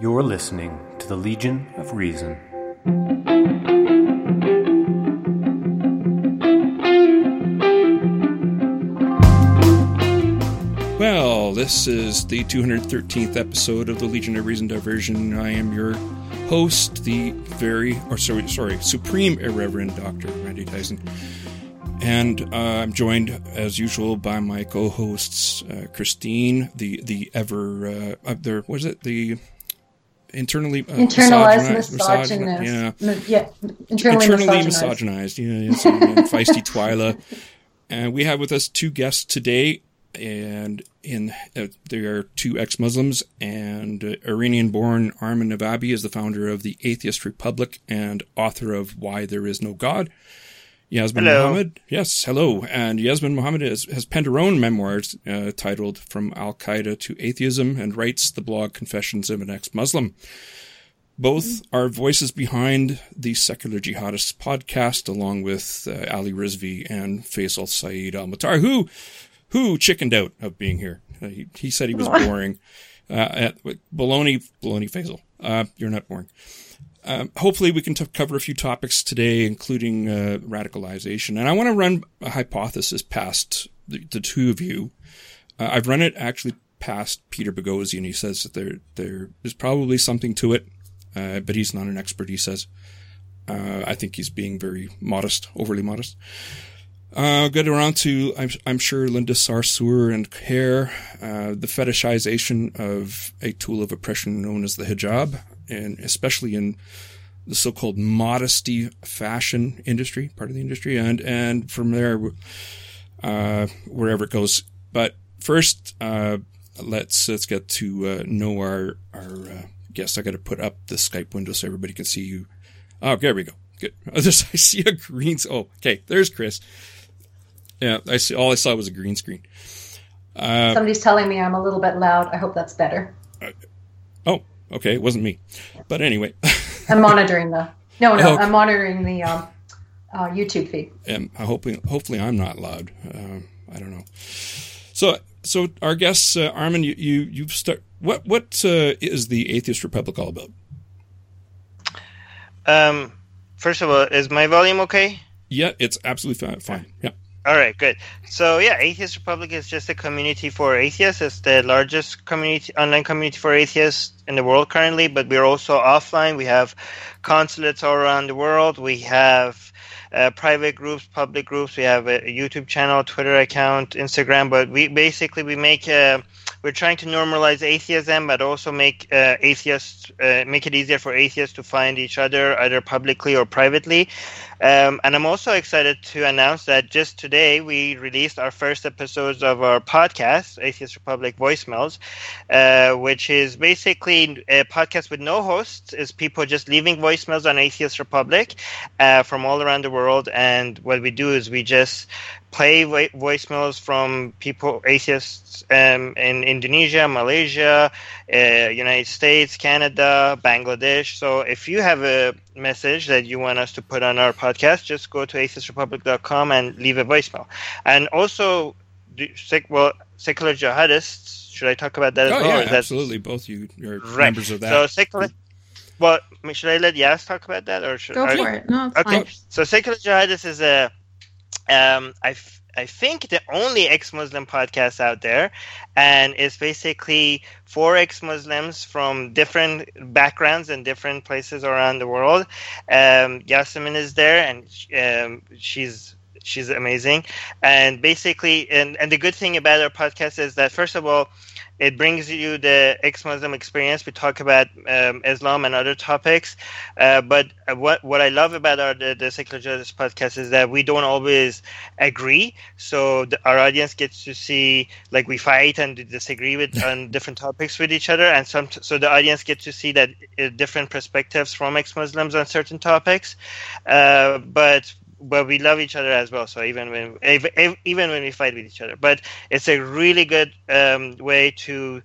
You're listening to the Legion of Reason. Well, this is the 213th episode of the Legion of Reason Diversion. I am your host, the very, or sorry, sorry, Supreme Irreverend Dr. Randy Tyson. And uh, I'm joined, as usual, by my co-hosts, uh, Christine, the the ever uh, there. Was it the internally uh, internalized misogynist? Yeah, yeah, internally, internally misogynized. misogynized. Yeah, so, feisty Twyla. And we have with us two guests today and in uh, there are two ex-Muslims, and uh, Iranian-born Armin Navabi is the founder of the Atheist Republic and author of Why There Is No God. Yasmine hello. Mohammed, yes, hello, and Yasmine Mohammed has, has penned her own memoirs uh, titled "From Al Qaeda to Atheism" and writes the blog "Confessions of an Ex-Muslim." Both are voices behind the Secular Jihadists podcast, along with uh, Ali Rizvi and Faisal Saeed Al Matar, who who chickened out of being here. Uh, he, he, said he was boring. Uh, at, baloney, baloney Faisal. Uh, you're not boring. Um, hopefully, we can t- cover a few topics today, including uh, radicalization. And I want to run a hypothesis past the, the two of you. Uh, I've run it actually past Peter Boghossian. And he says that there there is probably something to it, uh, but he's not an expert. He says. I think he's being very modest, overly modest. Uh, get around to, I'm, I'm sure, Linda Sarsour and Hare, uh, the fetishization of a tool of oppression known as the hijab, and especially in the so-called modesty fashion industry, part of the industry, and, and from there, uh, wherever it goes. But first, uh, let's, let's get to, uh, know our, our, uh, guest. I got to put up the Skype window so everybody can see you. Oh, there we go. Good. I see a green. Oh, okay. There's Chris. Yeah, I see. All I saw was a green screen. Uh, Somebody's telling me I'm a little bit loud. I hope that's better. Oh, okay. It wasn't me, but anyway. I'm monitoring the. No, no, I'm monitoring the um, uh, YouTube feed. And hopefully, hopefully, I'm not loud. Uh, I don't know. So, so our guests, uh, Armin, you you you start. What what uh, is the Atheist Republic all about? Um, first of all, is my volume okay? Yeah, it's absolutely fine. fine. Yeah. All right, good. So yeah, Atheist Republic is just a community for atheists. It's the largest community, online community for atheists in the world currently. But we're also offline. We have consulates all around the world. We have uh, private groups, public groups. We have a, YouTube channel, Twitter account, Instagram. But we basically we make a we're trying to normalize atheism, but also make uh, atheists uh, make it easier for atheists to find each other either publicly or privately. Um, and I'm also excited to announce that just today we released our first episodes of our podcast, Atheist Republic Voicemails, uh, which is basically a podcast with no hosts. Is people just leaving voicemails on Atheist Republic uh, from all around the world, and what we do is we just play vo- voicemails from people, atheists um, in Indonesia, Malaysia, uh, United States, Canada, Bangladesh. So if you have a message that you want us to put on our podcast, just go to atheistrepublic.com and leave a voicemail. And also, well, secular jihadists, should I talk about that as oh, well? Yeah, absolutely. Both you are right. members of that. So secular. Well, should I let Yas talk about that, or should go I, for it? No, okay. Fine. So secular jihadists is a um, I, f- I think the only ex-Muslim podcast out there, and it's basically four ex-Muslims from different backgrounds and different places around the world. Um, Yasemin is there, and um, she's she's amazing. And basically, and and the good thing about our podcast is that first of all, it brings you the ex-Muslim experience. We talk about um, Islam and other topics, uh, but what what I love about our the, the Secular Jihadists podcast is that we don't always agree. So the, our audience gets to see like we fight and disagree with on different topics with each other, and some so the audience gets to see that uh, different perspectives from ex-Muslims on certain topics. Uh, but but we love each other as well. So even when even when we fight with each other, but it's a really good um, way to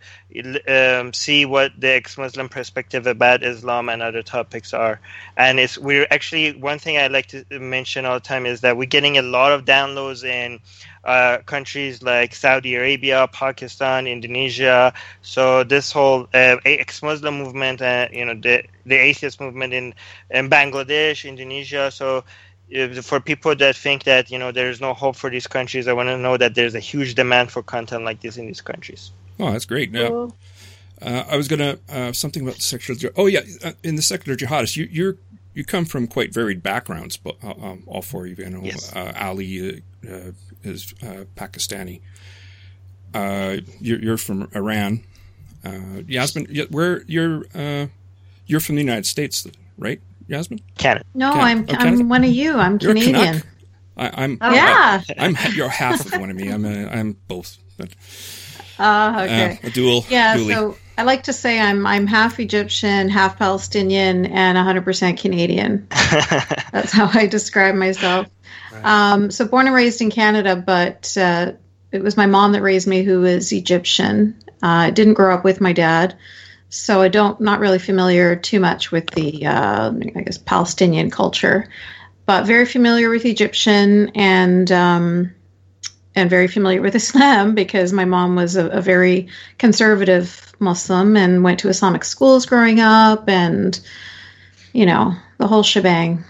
um, see what the ex-Muslim perspective about Islam and other topics are. And it's we're actually one thing I like to mention all the time is that we're getting a lot of downloads in uh, countries like Saudi Arabia, Pakistan, Indonesia. So this whole uh, ex-Muslim movement, uh, you know, the the atheist movement in in Bangladesh, Indonesia. So for people that think that you know there's no hope for these countries, I want to know that there's a huge demand for content like this in these countries. Oh, that's great. Yeah. Uh, I was gonna uh, something about the secular. Oh yeah, uh, in the secular jihadists, you you're you come from quite varied backgrounds, but uh, um, all four of you. You know, yes. Uh, Ali uh, is Pakistani. You're, you're, from Iran. Yasmine, where you're you're from the United States, right? Yasmine? Canada. No, Canada. I'm oh, I'm one of you. I'm You're Canadian. I, am oh, yeah. I, am you're half of one of me. I'm a, I'm both. But, uh, okay. Uh, a dual. Yeah. Dually. So I like to say I'm I'm half Egyptian, half Palestinian, and 100% Canadian. That's how I describe myself. Right. Um, so born and raised in Canada, but uh, it was my mom that raised me, who is Egyptian. Uh, I didn't grow up with my dad so I don't not really familiar too much with the uh, I guess Palestinian culture, but very familiar with Egyptian and um, and very familiar with Islam because my mom was a, a, very conservative Muslim and went to Islamic schools growing up, and you know the whole shebang.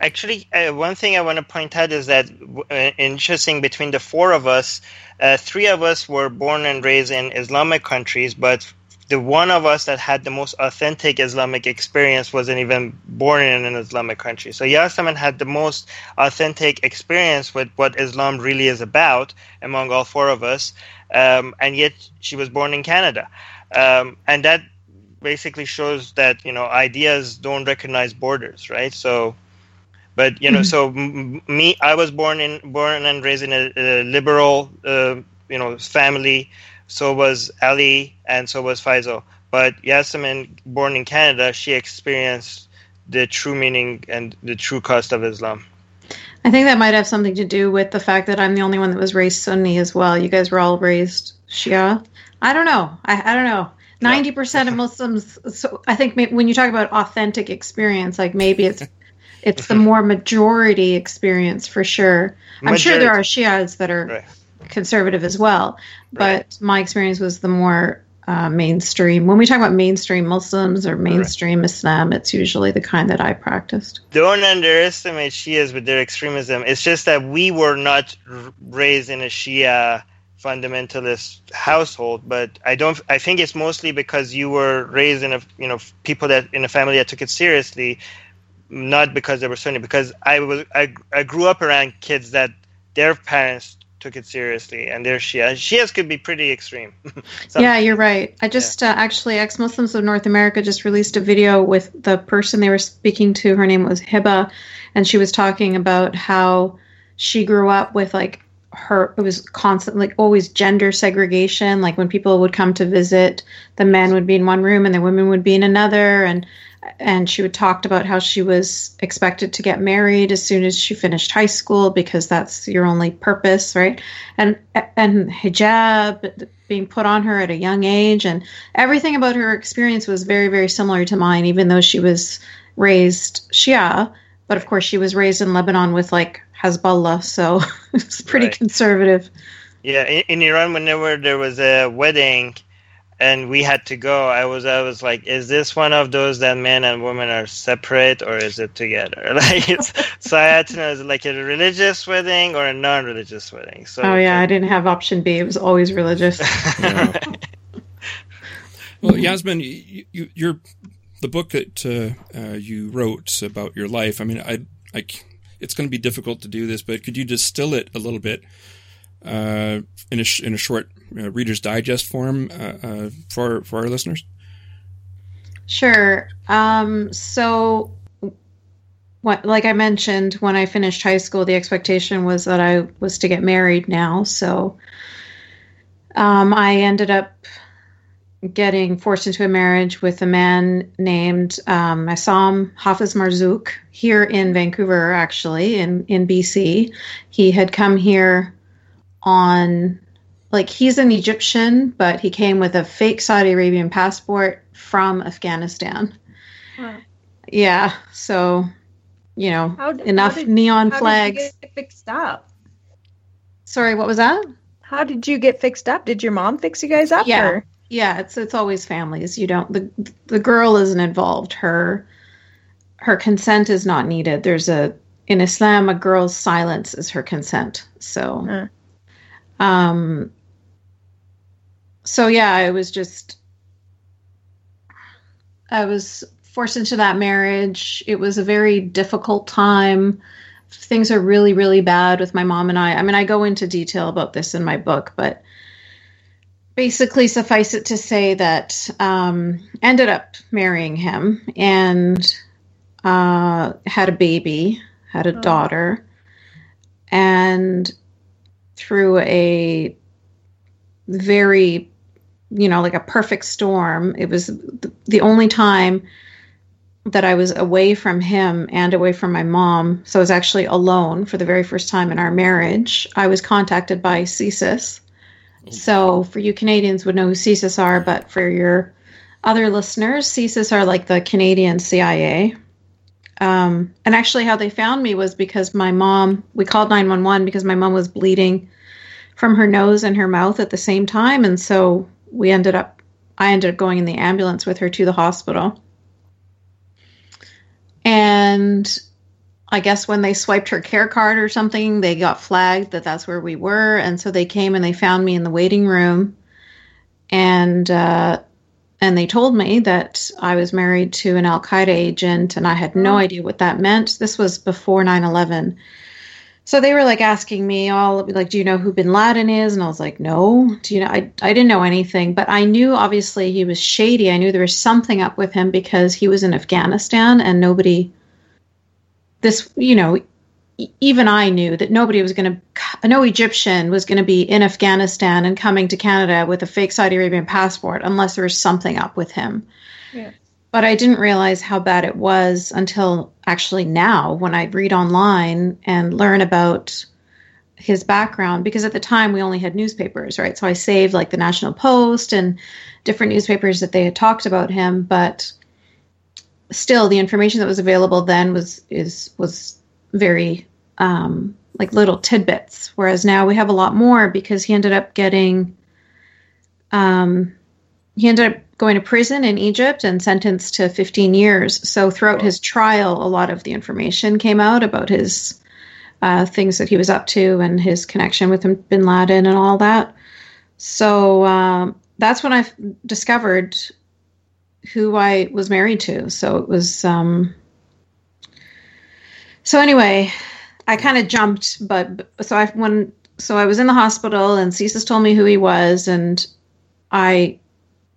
Actually, uh, one thing I want to point out is that uh, interesting between the four of us, uh, three of us were born and raised in Islamic countries, but the one of us that had the most authentic Islamic experience wasn't even born in an Islamic country. So Yasaman had the most authentic experience with what Islam really is about among all four of us, um, and yet she was born in Canada, um, and that basically shows that you know ideas don't recognize borders, right? So. But you know, mm-hmm. so m- me, I was born in born and raised in a, a liberal, uh, you know, family so was Ali, and so was Faisal. But Yasemin, born in Canada, she experienced the true meaning and the true cost of Islam. I think that might have something to do with the fact that I'm the only one that was raised Sunni as well. You guys were all raised Shia. I don't know. I, I don't know. Ninety percent of Muslims. So I think when you talk about authentic experience, like maybe it's it's the more majority experience for sure. Majority. I'm sure there are Shias that are right conservative as well. But my experience was the more uh, mainstream. When we talk about mainstream Muslims or mainstream right. Islam, it's usually the kind that I practiced. Don't underestimate Shias with their extremism. It's just that we were not raised in a Shia fundamentalist household, but I don't. I think it's mostly because you were raised in a you know people that in a family that took it seriously, not because they were Sunni. Because I was I I grew up around kids that their parents took it seriously, and their Shia. Shias could be pretty extreme. yeah, you're right. I just yeah. uh, actually, ex Muslims of North America just released a video with the person they were speaking to. Her name was Hiba, and she was talking about how she grew up with like her it was constantly like always gender segregation like when people would come to visit the men would be in one room and the women would be in another and and she would talked about how she was expected to get married as soon as she finished high school because that's your only purpose, right? And and hijab being put on her at a young age and everything about her experience was very very similar to mine even though she was raised Shia, but of course she was raised in Lebanon with like Hezbollah, so it's pretty right. conservative. Yeah, in, in Iran whenever there was a wedding and we had to go. I was i was like is this one of those that men and women are separate or is it together? Like so i had to know is it like a religious wedding or a non-religious wedding? So oh yeah i didn't have option b. It was always religious. Well yasmine you, you, you're the book that uh, uh, you wrote about your life i mean i i it's going to be difficult to do this but could you distill it a little bit uh, in a sh- in a short uh, Reader's Digest form uh, uh, for for our listeners? Sure. Um, so, what, like I mentioned, when I finished high school, the expectation was that I was to get married now. So, um, I ended up getting forced into a marriage with a man named um, Essam Hafiz Marzouk here in Vancouver, actually, in, in BC. He had come here on, like, he's an Egyptian, but he came with a fake Saudi Arabian passport from Afghanistan. Huh. Yeah, so, you know, how, enough did, neon flags. fixed up? Sorry, what was that? How did you get fixed up? Did your mom fix you guys up? Yeah. Or? Yeah, it's it's always families. You don't the the girl isn't involved. Her her consent is not needed. There's a in Islam a girl's silence is her consent. So uh. Um so yeah, I was just I was forced into that marriage. It was a very difficult time. Things are really, really bad with my mom and I. I mean, I go into detail about this in my book, but basically suffice it to say that um, ended up marrying him and uh, had a baby, had a oh. daughter, and through a very, you know, like a perfect storm, it was the only time that I was away from him and away from my mom. So I was actually alone for the very first time in our marriage. I was contacted by CSIS so for you Canadians would know who CSIS are, but for your other listeners, CSIS are like the Canadian CIA. Um, and actually, how they found me was because my mom, we called 911 because my mom was bleeding from her nose and her mouth at the same time. And so we ended up, I ended up going in the ambulance with her to the hospital. And I guess when they swiped her care card or something, they got flagged that that's where we were, and so they came and they found me in the waiting room, and uh, and they told me that I was married to an Al Qaeda agent, and I had no mm. idea what that meant. This was before 9/11. So they were like asking me all like, "Do you know who Bin Laden is?" And I was like, "No." Do you know? I I didn't know anything, but I knew obviously he was shady. I knew there was something up with him because he was in Afghanistan and nobody this, you know, even I knew that nobody was going to, no Egyptian was going to be in Afghanistan and coming to Canada with a fake Saudi Arabian passport unless there was something up with him. Yeah. But I didn't realize how bad it was until actually now when I read online and learn about his background because at the time we only had newspapers, right? So I saved like the National Post and different newspapers that they had talked about him, but still the information that was available then was is was very um, like little tidbits whereas now we have a lot more because he ended up getting um, he ended up going to prison in Egypt and sentenced to 15 years so throughout his trial a lot of the information came out about his uh, things that he was up to and his connection with bin Laden and all that so um, that's when I discovered who I was married to. So it was. Um, so anyway, I kind of jumped, but so I when so I was in the hospital and CSIS told me who he was, and I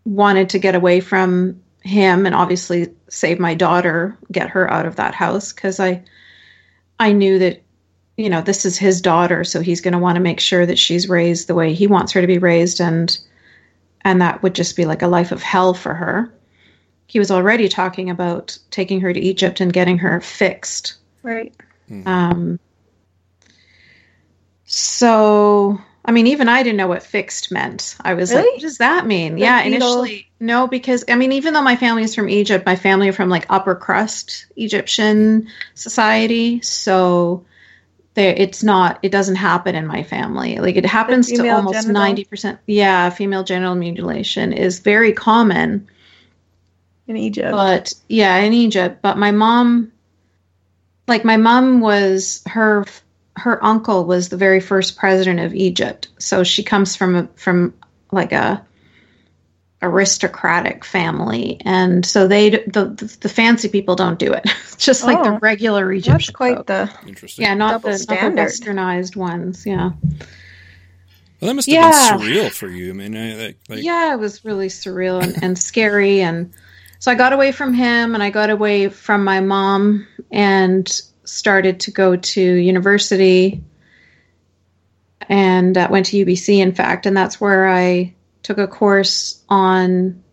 wanted to get away from him and obviously save my daughter, get her out of that house because I I knew that you know this is his daughter, so he's going to want to make sure that she's raised the way he wants her to be raised, and and that would just be like a life of hell for her he was already talking about taking her to Egypt and getting her fixed. Right. Mm-hmm. Um, so, I mean, even I didn't know what fixed meant. I was really? like, what does that mean? The yeah, initially, no, because I mean, even though my family is from Egypt, my family are from like upper crust Egyptian society. So, there, it's not, it doesn't happen in my family. Like, it happens to almost genital? 90%. Yeah, female genital mutilation is very common in Egypt. But yeah, in Egypt. But my mom, like my mom was her her uncle was the very first president of Egypt. So she comes from a, from like a aristocratic family, and so they the the, the fancy people don't do it. just like oh, the regular Egyptian. That's quite folk. the interesting. Yeah, not the, not the westernized ones. Yeah. Well, that must have yeah. been surreal for you. I mean, I, like, like... yeah, it was really surreal and, and scary, and so I got away from him and I got away from my mom and started to go to university and uh, went to UBC, in fact. And that's where I took a course on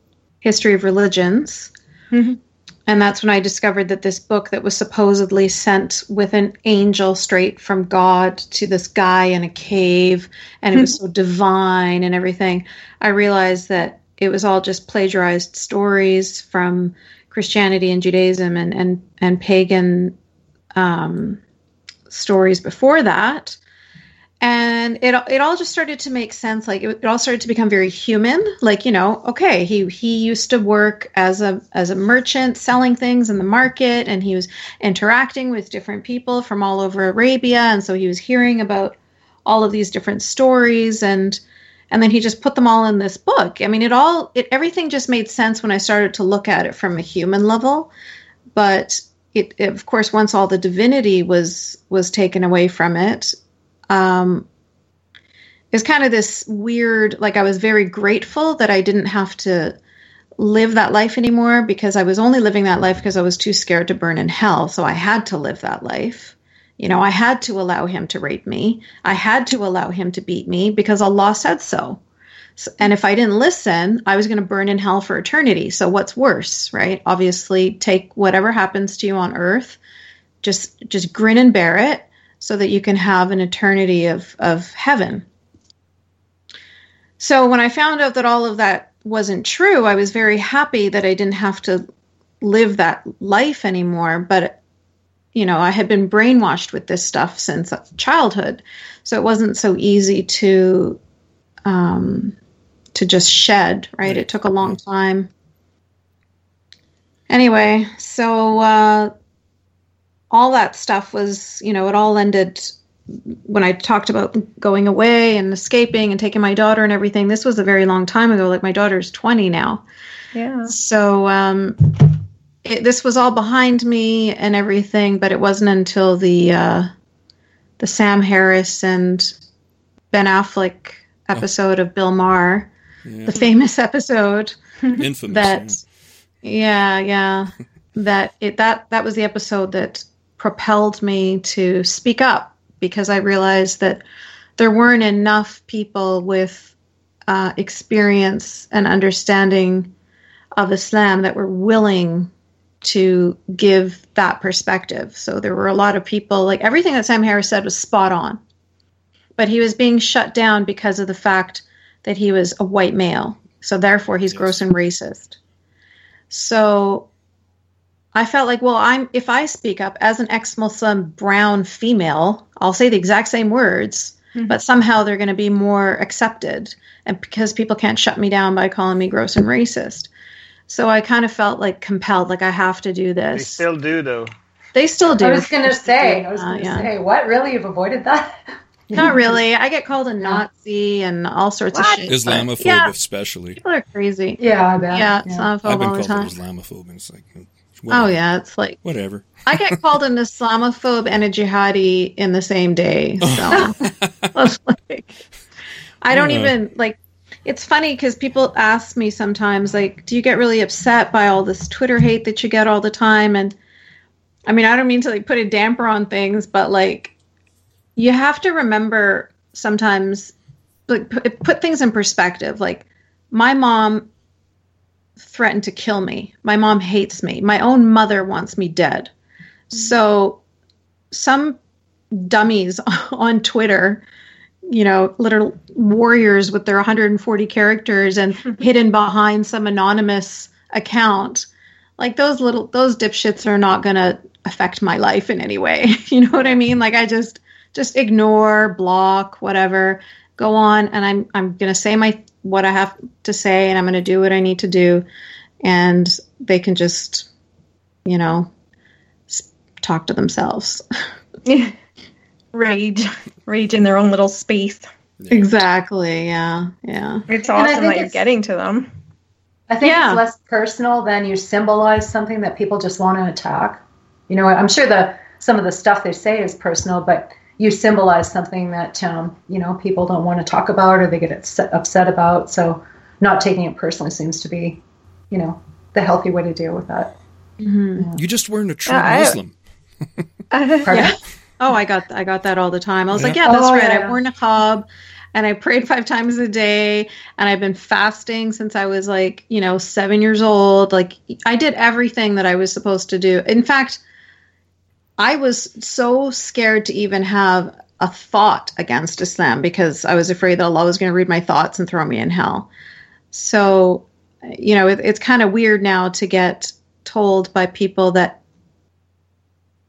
history of religions. Mhm. And that's when I discovered that this book that was supposedly sent with an angel straight from God to this guy in a cave and it was so divine and everything. I realized that it was all just plagiarized stories from Christianity and Judaism and, and, and pagan um, stories before that. And it it all just started to make sense like it, it, all started to become very human. Like you know okay he he used to work as a as a merchant selling things in the market and he was interacting with different people from all over Arabia and so he was hearing about all of these different stories. And and then he just put them all in this book. I mean it all it everything just made sense when i started to look at it from a human level. But it, it of course once all the divinity was was taken away from it um, it's kind of this weird like i was very grateful that i didn't have to live that life anymore because i was only living that life because i was too scared to burn in hell. So i had to live that life you know i had to allow him to rape me i had to allow him to beat me because allah said so, so and if i didn't listen i was going to burn in hell for eternity so what's worse right obviously take whatever happens to you on earth just just grin and bear it so that you can have an eternity of, of heaven. So when I found out that all of that wasn't true, I was very happy that I didn't have to live that life anymore. But, you know, I had been brainwashed with this stuff since childhood. So it wasn't so easy to, um, to just shed, right? right. It took a long time. Anyway, so, uh, all that stuff was, you know, it all ended when I talked about going away and escaping and taking my daughter and everything. This was a very long time ago. Like my daughter's 20 now. Yeah. So um, it, this was all behind me and everything, but it wasn't until the uh, the Sam Harris and Ben Affleck episode oh. of Bill Maher, yeah. the famous episode, infamous. That yeah, yeah, that it that that was the episode that propelled me to speak up because I realized that there weren't enough people with uh, experience and understanding of Islam that were willing to give that perspective. So there were a lot of people, like everything that Sam Harris said was spot on, but he was being shut down because of the fact that he was a white male. So therefore, he's yes. gross and racist. So I felt like, well, I'm if I speak up as an ex-Muslim brown female, I'll say the exact same words, mm-hmm. but somehow they're going to be more accepted, and because people can't shut me down by calling me gross and racist. So I kind of felt like compelled, like I have to do this. They still do, though. They still do. I was going to say, I was going to uh, say, what? Really, you've avoided that? Not really. I get called a Nazi and all sorts what? of shit. Islamophobe, yeah, especially. People are crazy. Yeah, I bet. Yeah, yeah. Islamophobe I've been all the called time. Islamophobe, and it's like, Whatever. Oh yeah, it's like whatever. I get called an Islamophobe and a jihadi in the same day. So like, I don't even like. It's funny because people ask me sometimes, like, "Do you get really upset by all this Twitter hate that you get all the time?" And I mean, I don't mean to like put a damper on things, but like, you have to remember sometimes, like, put, put things in perspective. Like, my mom threatened to kill me. My mom hates me. My own mother wants me dead. Mm-hmm. So some dummies on Twitter, you know, little warriors with their 140 characters and hidden behind some anonymous account, like those little those dipshits are not going to affect my life in any way. you know what I mean? Like I just just ignore, block, whatever. Go on and I'm I'm going to say my what I have to say and I'm going to do what I need to do. And they can just, you know, talk to themselves. rage, rage in their own little space. Yeah. Exactly. Yeah. Yeah. It's awesome that you're getting to them. I think yeah. it's less personal than you symbolize something that people just want to attack. You know, I'm sure the some of the stuff they say is personal, but you symbolize something that um, you know people don't want to talk about or they get upset about. So not taking it personally seems to be, you know, the healthy way to deal with that. Mm-hmm. Yeah. You just weren't a true uh, Muslim. yeah. Oh, I got I got that all the time. I was yeah. like, yeah, that's oh, right. Yeah. I wore niqab. and I prayed five times a day and I've been fasting since I was like, you know, 7 years old. Like I did everything that I was supposed to do. In fact, I was so scared to even have a thought against Islam because I was afraid that Allah was going to read my thoughts and throw me in hell. So, you know, it, it's kind of weird now to get told by people that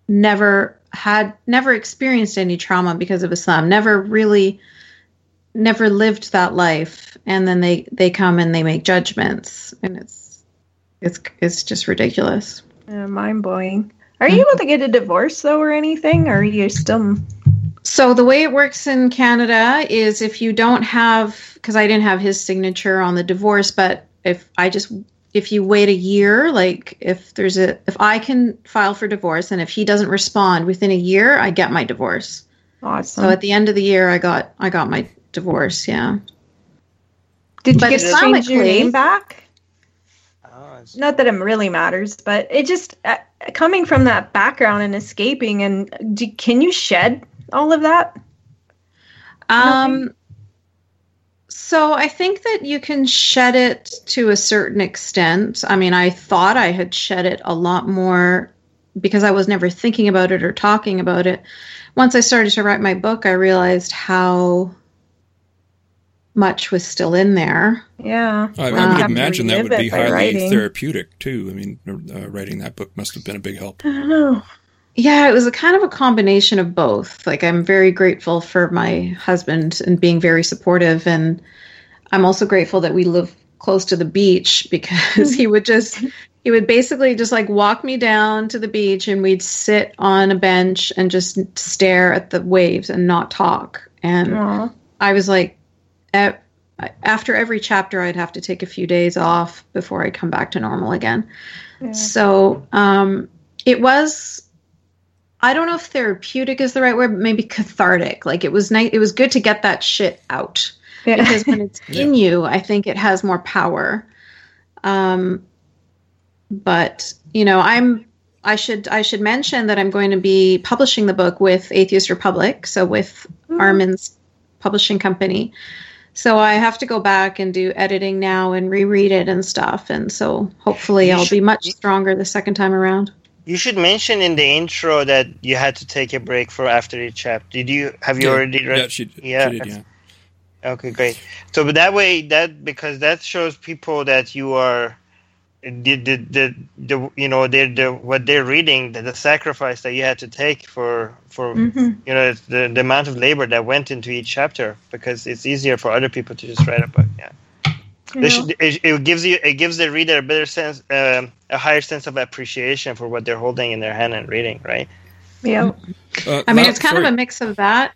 never had never experienced any trauma because of Islam, never really never lived that life and then they they come and they make judgments and it's it's it's just ridiculous. Uh, mind blowing. Are you able to get a divorce though or anything or are you still so the way it works in Canada is if you don't have because I didn't have his signature on the divorce, but if I just if you wait a year, like if there's a if I can file for divorce and if he doesn't respond within a year, I get my divorce. Awesome. So at the end of the year, I got I got my divorce. Yeah. Did you get to change your name back? Oh, Not that it really matters, but it just uh, coming from that background and escaping, and do, can you shed all of that? Um. Nothing? So I think that you can shed it to a certain extent. I mean, I thought I had shed it a lot more because I was never thinking about it or talking about it. Once I started to write my book, I realized how much was still in there. Yeah. I, I would imagine that would be highly writing. therapeutic too. I mean, uh, writing that book must have been a big help. I don't know. Yeah, it was a kind of a combination of both. Like, I'm very grateful for my husband and being very supportive. And I'm also grateful that we live close to the beach because he would just, he would basically just like walk me down to the beach and we'd sit on a bench and just stare at the waves and not talk. And Aww. I was like, after every chapter, I'd have to take a few days off before I come back to normal again. Yeah. So um, it was I don't know if therapeutic is the right word, but maybe cathartic. Like it was nice. It was good to get that shit out yeah. because when it's yeah. in you, I think it has more power. Um, but you know, I'm. I should I should mention that I'm going to be publishing the book with Atheist Republic, so with mm. Armin's publishing company. So I have to go back and do editing now and reread it and stuff, and so hopefully you I'll should, be much stronger the second time around. You should mention in the intro that you had to take a break for after each chapter. Did you have you yeah, already read? Yeah, she, yeah. She did, yeah. Okay, great. So, but that way, that because that shows people that you are the the the, the you know they the what they're reading the, the sacrifice that you had to take for for mm-hmm. you know the the amount of labor that went into each chapter because it's easier for other people to just write a book. Yeah. Should, it, it, gives you it gives the reader a better sense, uh, a higher sense of appreciation for what they're holding in their hand and reading, right? Yeah. Uh, I mean, it's kind sorry. of a mix of that.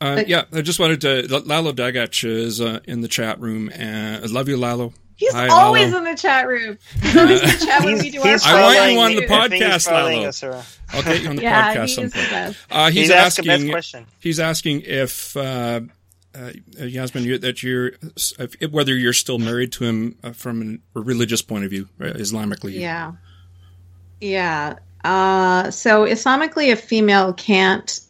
Uh, yeah, I just wanted to. Lalo Dagach is uh, in the chat room, and I love you, Lalo. He's Hi, always Lalo. in the chat room. He's always in the chat when we do our. I want you on the podcast, Lalo. Us, I'll get you on the yeah, podcast sometime. Uh, he's, he's asking. He's asking if uh, uh, Yasmine, you, that you're whether you're still married to him uh, from a religious point of view, uh, Islamically. Yeah, yeah. Uh, so Islamically, a female can't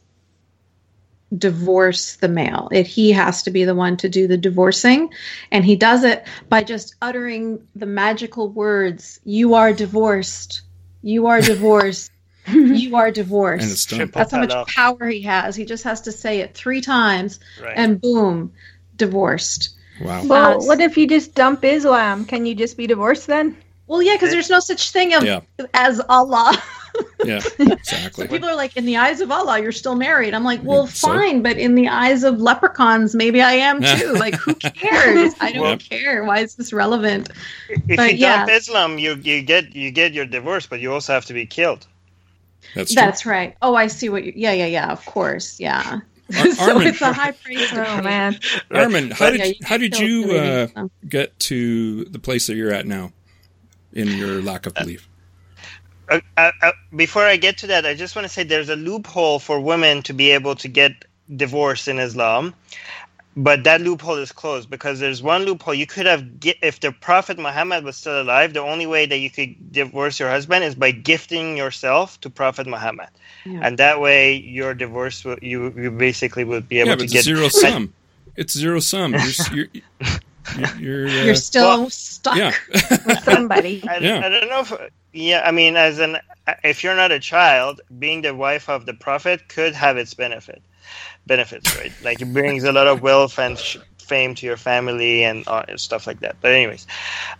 divorce the male. It, he has to be the one to do the divorcing, and he does it by just uttering the magical words, "You are divorced. You are divorced." you are divorced. That's how much power he has. He just has to say it three times, right. and boom, divorced. Wow. Well, uh, what if you just dump Islam? Can you just be divorced then? Well, yeah, because there's no such thing of, yeah. as Allah. yeah, exactly. So people are like, in the eyes of Allah, you're still married. I'm like, well, so? fine, but in the eyes of leprechauns, maybe I am too. like, who cares? I don't care. Why is this relevant? If but, you yeah. dump Islam, you you get you get your divorce, but you also have to be killed. That's That's right. Oh, I see what you. Yeah, yeah, yeah. Of course, yeah. Ar- so Armin, it's a high praise. Oh man, Armin, how did yeah, how did you uh, get to the place that you're at now in your lack of belief? Uh, uh, uh, before I get to that, I just want to say there's a loophole for women to be able to get divorced in Islam but that loophole is closed because there's one loophole you could have if the prophet muhammad was still alive the only way that you could divorce your husband is by gifting yourself to prophet muhammad yeah. and that way your divorce will, you you basically would be able yeah, to get zero sum It's zero sum. You're, you're, you're, uh, you're still well, stuck yeah. with somebody. I, yeah. I don't know if, yeah, I mean, as an, if you're not a child, being the wife of the prophet could have its benefit, benefits, right? Like it brings a lot of wealth and sh- fame to your family and uh, stuff like that. But anyways,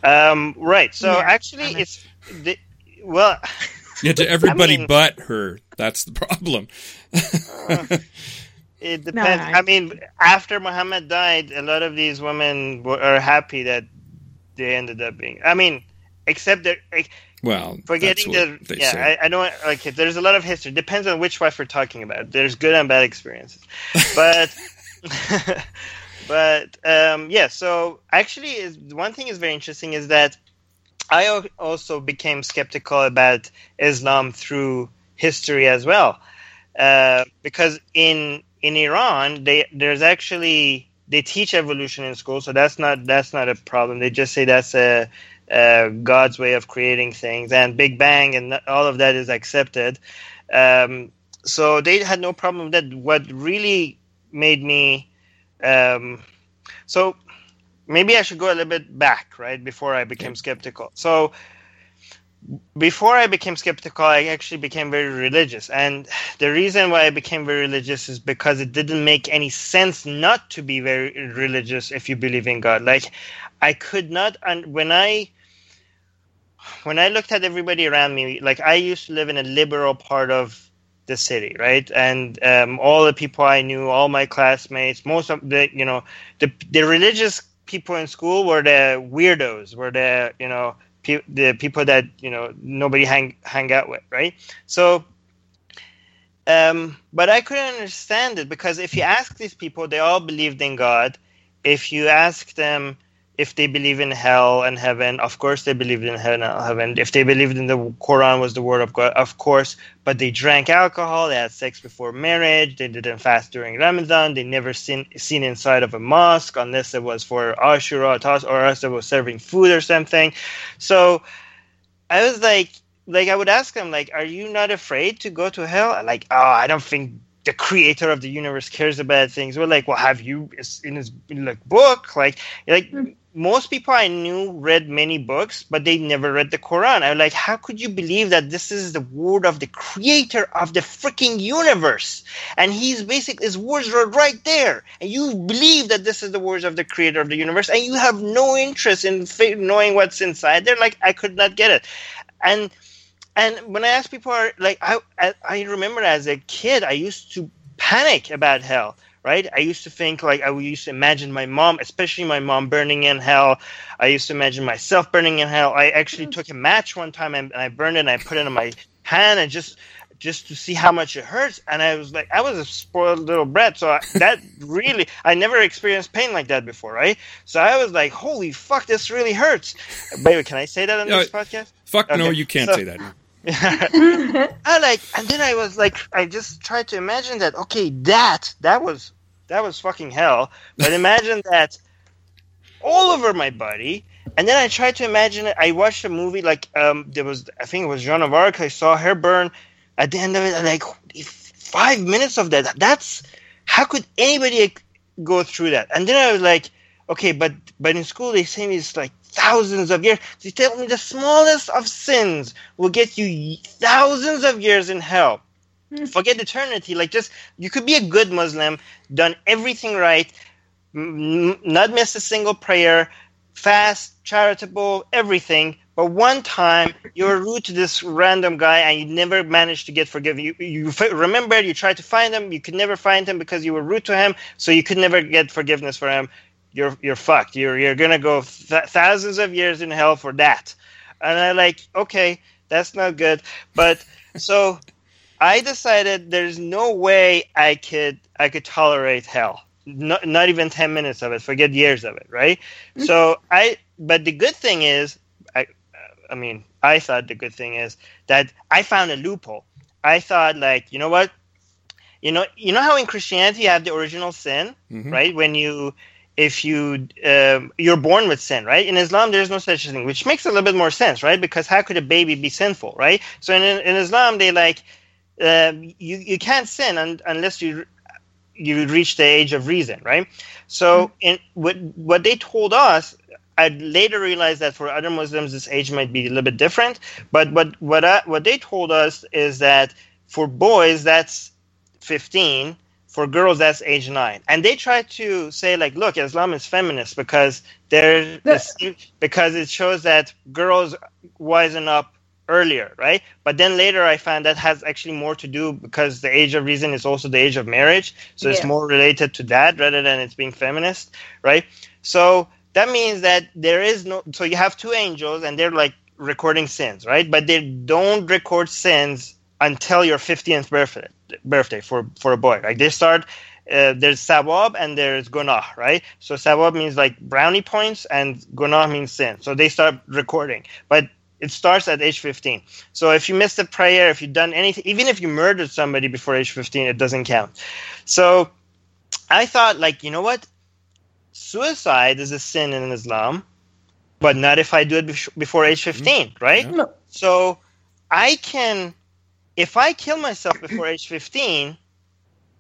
um, right. So yeah, actually, it's the, well. Yeah, to everybody I mean, but her. That's the problem. uh, it depends. No, I mean, after Muhammad died, a lot of these women were, are happy that they ended up being. I mean, except that. Well, forgetting the yeah, I, I, don't like. There's a lot of history. Depends on which wife we're talking about. There's good and bad experiences, but but um, yeah. So actually, is one thing is very interesting is that I also became skeptical about Islam through history as well, uh, because in in Iran, they there's actually they teach evolution in school, so that's not that's not a problem. They just say that's a, a God's way of creating things, and Big Bang and all of that is accepted. Um, so they had no problem with that. What really made me um, so maybe I should go a little bit back, right, before I became skeptical. So before I became skeptical, I actually became very religious. And the reason why I became very religious is because it didn't make any sense not to be very religious if you believe in God. Like, I could not, and when I, when I looked at everybody around me, like I used to live in a liberal part of the city, right? And um, all the people I knew, all my classmates, most of the, you know, the the religious people in school were the weirdos, were the, you know, pe- the people that you know nobody hang hang out with, right? So, um, but I couldn't understand it because if you ask these people, they all believed in God. If you ask them if they believe in hell and heaven, of course they believed in heaven. If they believed in the Quran was the word of God, of course. But they drank alcohol, they had sex before marriage, they didn't fast during Ramadan, they never seen seen inside of a mosque unless it was for Ashura or else it was serving food or something. So I was like, like I would ask them, like, are you not afraid to go to hell? Like, oh, I don't think the creator of the universe cares about things. We're like, well, have you in his like book? Like, like mm-hmm most people I knew read many books, but they never read the Quran. I'm like, how could you believe that this is the word of the creator of the freaking universe? And he's basically, his words are right there. And you believe that this is the words of the creator of the universe, and you have no interest in knowing what's inside there. Like, I could not get it. And, and when I ask people, like, I, I remember as a kid, I used to panic about hell right? I used to think like I used to imagine my mom, especially my mom, burning in hell. I used to imagine myself burning in hell. I actually mm-hmm. took a match one time and, I burned it and I put it in my hand and just just to see how much it hurts. And I was like, I was a spoiled little brat, so I, that really, I never experienced pain like that before, right? So I was like, holy fuck, this really hurts. Baby, can I say that on this podcast? Fuck okay. no, you can't so, say that. I like, and then I was like, I just tried to imagine that. Okay, that that was that was fucking hell. But imagine that all over my body. And then I tried to imagine it. I watched a movie like um, there was, I think it was Joan of Arc. I saw her burn at the end of it. like five minutes of that. That's how could anybody go through that? And then I was like, okay, but but in school they say it's like thousands of years. They tell me the smallest of sins will get you thousands of years in hell. Hmm. Forget eternity. Like just you could be a good Muslim, done everything right, m- not miss a single prayer, fast, charitable, everything. But one time you were rude to this random guy and you never managed to get forgiven. You, you f- remember you tried to find him, you could never find him because you were rude to him, so you could never get forgiveness for him you're you're fucked. You're you're gonna go th- thousands of years in hell for that. And I like, okay, that's not good. But so I decided there's no way I could I could tolerate hell. Not, not even 10 minutes of it forget years of it right mm-hmm. so i but the good thing is i i mean i thought the good thing is that i found a loophole i thought like you know what you know you know how in christianity you have the original sin mm-hmm. right when you if you um, you're born with sin, right? In Islam, there's no such thing, which makes a little bit more sense, right? Because how could a baby be sinful, right? So in, in Islam, they like uh, you you can't sin un, unless you you reach the age of reason, right? So, mm-hmm. in what what they told us, I later realized that for other Muslims, this age might be a little bit different. But what what I, what they told us is that for boys, that's fifteen. For girls, that's age nine. And they try to say like, look, Islam is feminist because they're because it shows that girls wisen up earlier, right? But then later I found that has actually more to do because the age of reason is also the age of marriage. So yeah. it's more related to that rather than it's being feminist, right? So that means that there is no, so you have two angels and they're like recording sins, right? But they don't record sins until your 50th birthday, birthday for, for a boy. Like they start uh, there's sawab and there's gunah, right? So sawab means like brownie points and gunah means sin. So they start recording. But it starts at age 15. So if you missed a prayer, if you've done anything, even if you murdered somebody before age 15, it doesn't count. So I thought, like, you know what? Suicide is a sin in Islam, but not if I do it before age 15, mm-hmm. right? Yeah. So I can, if I kill myself before age 15,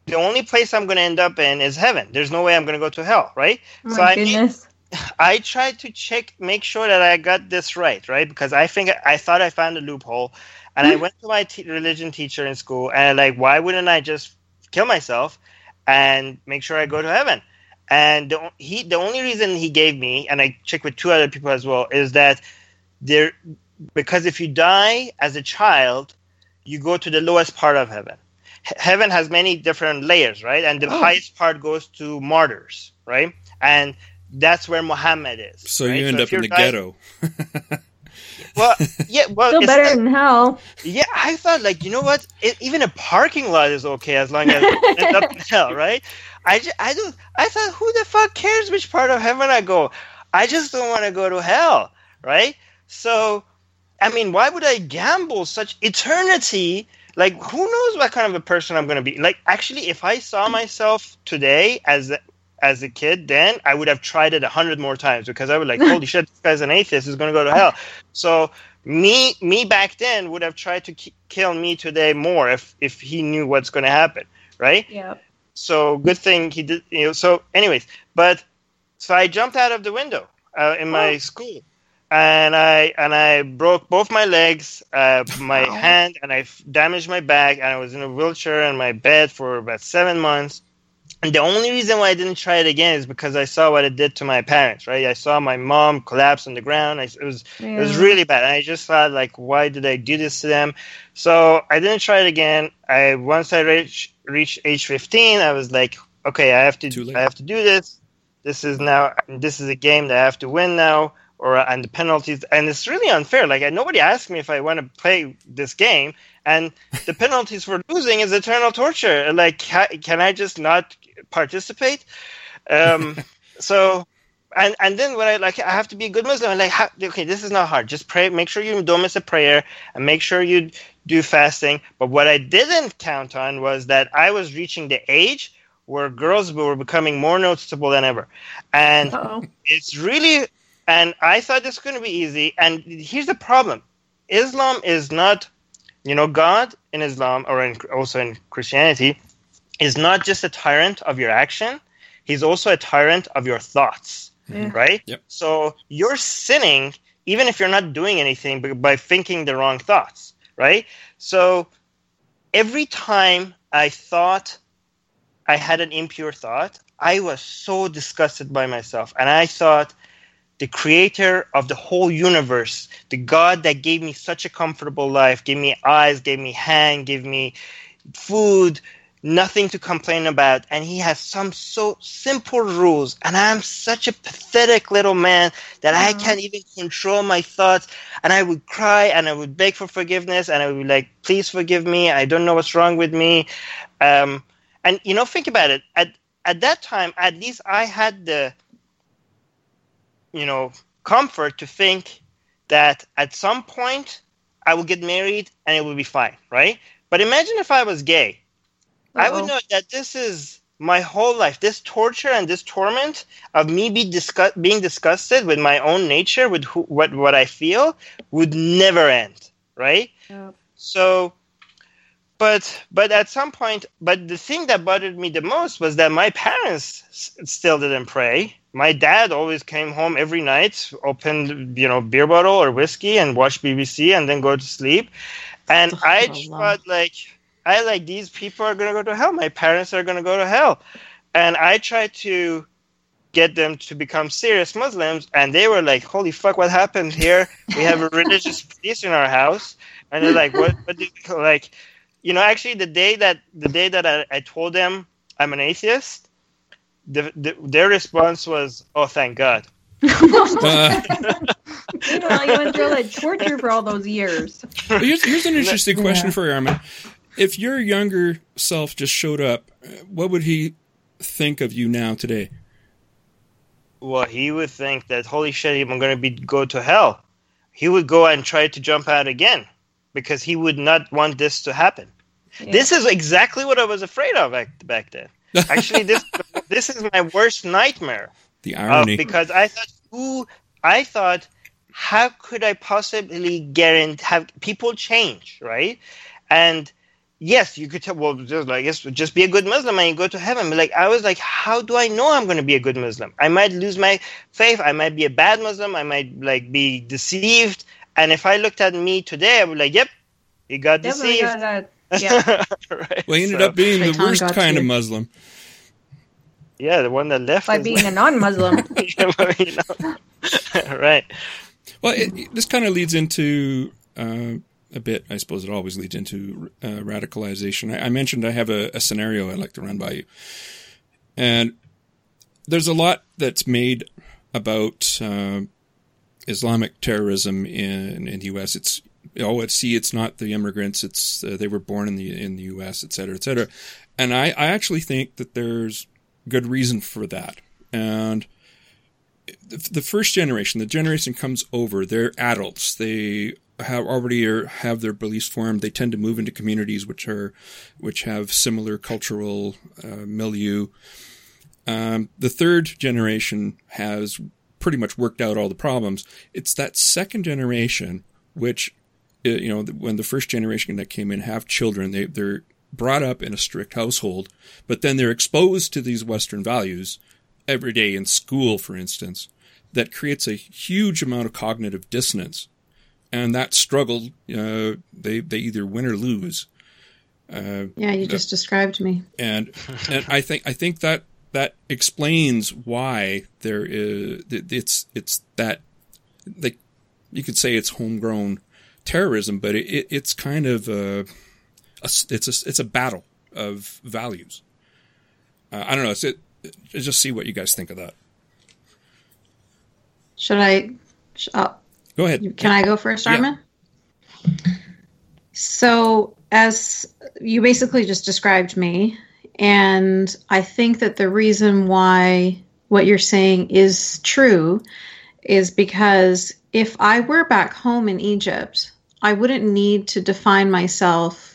the only place I'm going to end up in is heaven. There's no way I'm going to go to hell, right? Oh so I goodness. I tried to check, make sure that I got this right, right? Because I think I thought I found a loophole, and I went to my t- religion teacher in school, and like, why wouldn't I just kill myself and make sure I go to heaven? And the, he, the only reason he gave me, and I checked with two other people as well, is that there, because if you die as a child, you go to the lowest part of heaven. heaven has many different layers, right? And the oh. highest part goes to martyrs, right? And that's where Muhammad is. So right? you end so up in the dying, ghetto. well, yeah, well, still better like, than hell. Yeah, I thought like you know what? It, even a parking lot is okay as long as it ends up in hell, right? I just, I don't I thought who the fuck cares which part of heaven I go? I just don't want to go to hell, right? So, I mean, why would I gamble such eternity? Like, who knows what kind of a person I'm going to be? Like, actually, if I saw myself today as as a kid, then I would have tried it a hundred more times because I would like, holy shit, this guy's an atheist, he's going to go to hell. So me, me back then would have tried to k- kill me today more if if he knew what's going to happen, right? Yeah. So good thing he did. You know. So, anyways, but so I jumped out of the window uh, in my oh. school, and I and I broke both my legs, uh, my hand, and I damaged my back, and I was in a wheelchair in my bed for about seven months. And the only reason why I didn't try it again is because I saw what it did to my parents. Right, I saw my mom collapse on the ground. I, it was yeah. it was really bad. And I just thought like, why did I do this to them? So I didn't try it again. I once I reached reached age fifteen, I was like, okay, I have to I have to do this. This is now this is a game that I have to win now or and the penalties and it's really unfair like nobody asked me if i want to play this game and the penalties for losing is eternal torture like can i just not participate. Um, so, and and then when I like, I have to be a good Muslim. I'm like, how, okay, this is not hard. Just pray. Make sure you don't miss a prayer, and make sure you do fasting. But what I didn't count on was that I was reaching the age where girls were becoming more noticeable than ever, and Uh-oh. it's really. And I thought this was going to be easy. And here's the problem: Islam is not, you know, God in Islam or in, also in Christianity is not just a tyrant of your action, he's also a tyrant of your thoughts, mm-hmm. right? Yep. So you're sinning even if you're not doing anything but by thinking the wrong thoughts, right? So every time I thought I had an impure thought, I was so disgusted by myself. And I thought, the creator of the whole universe, the God that gave me such a comfortable life, gave me eyes, gave me hand, gave me food, nothing to complain about. And he has some so simple rules. And i'm such a pathetic little man that i can't even control my thoughts. And i would cry and i would beg for forgiveness and i would be like please forgive me. I don't know what's wrong with me. Um, and you know think about it. At at that time at least i had the you know comfort to think that at some point i will get married and it will be fine right but imagine if i was gay I would know that this is my whole life. This torture and this torment of me be disgust- being disgusted with my own nature, with who, what what I feel, would never end. Right. Yep. So, but but at some point, but the thing that bothered me the most was that my parents still didn't pray. My dad always came home every night, opened you know beer bottle or whiskey, and watch BBC, and then go to sleep. And oh, I thought like I like these people are gonna go to hell. My parents are gonna go to hell, and I tried to get them to become serious Muslims, and they were like, "Holy fuck, what happened here? We have a religious police in our house." And they're like, "What? What? Do you, like, you know, actually, the day that the day that I, I told them I'm an atheist, the, the, their response was, "Oh, thank God." uh. Meanwhile, you went through like torture for all those years. Here's, here's an interesting question yeah. for Armin. If your younger self just showed up, what would he think of you now today? Well, he would think that holy shit, I'm going to be go to hell. He would go and try to jump out again because he would not want this to happen. Yeah. This is exactly what I was afraid of back, back then. Actually, this this is my worst nightmare. The irony, uh, because I thought, who I thought, how could I possibly guarantee have people change, right? And yes, you could tell, well, just like, yes, just be a good Muslim and you go to heaven. But like, I was like, how do I know I'm going to be a good Muslim? I might lose my faith. I might be a bad Muslim. I might like be deceived. And if I looked at me today, I would be like, yep, he got deceived. Got yeah. right. Well, he ended so, up being the worst kind you. of Muslim. Yeah, the one that left by being a non-Muslim. right. Well, it, this kind of leads into uh, a bit. I suppose it always leads into uh, radicalization. I, I, mentioned I have a, a scenario I'd like to run by you, and there's a lot that's made about uh, Islamic terrorism in, in the U.S. It's oh, at see, it's not the immigrants. It's uh, they were born in the in the U.S., et cetera, et cetera. And I, I actually think that there's good reason for that. And the, first generation, the generation comes over, they're adults. They have already have their beliefs formed. They tend to move into communities which are which have similar cultural uh, milieu. Um, the third generation has pretty much worked out all the problems. It's that second generation, which, uh, you know, when the first generation that came in have children, they, they're brought up in a strict household, but then they're exposed to these Western values every day in school, for instance, that creates a huge amount of cognitive dissonance. And that struggle, uh, they, they either win or lose. Uh, yeah, you just described me. And, and I think, I think that that explains why there is it's it's that like you could say it's homegrown terrorism, but it, it's kind of a, a, it's a it's a battle of values. Uh, I don't know. It's it. Just see what you guys think of that. Should I? Uh, go ahead. Can. I go first, Armin? Yeah. So, as you basically just described me, and I think that the reason why what you're saying is true is because if I were back home in Egypt, I wouldn't need to define myself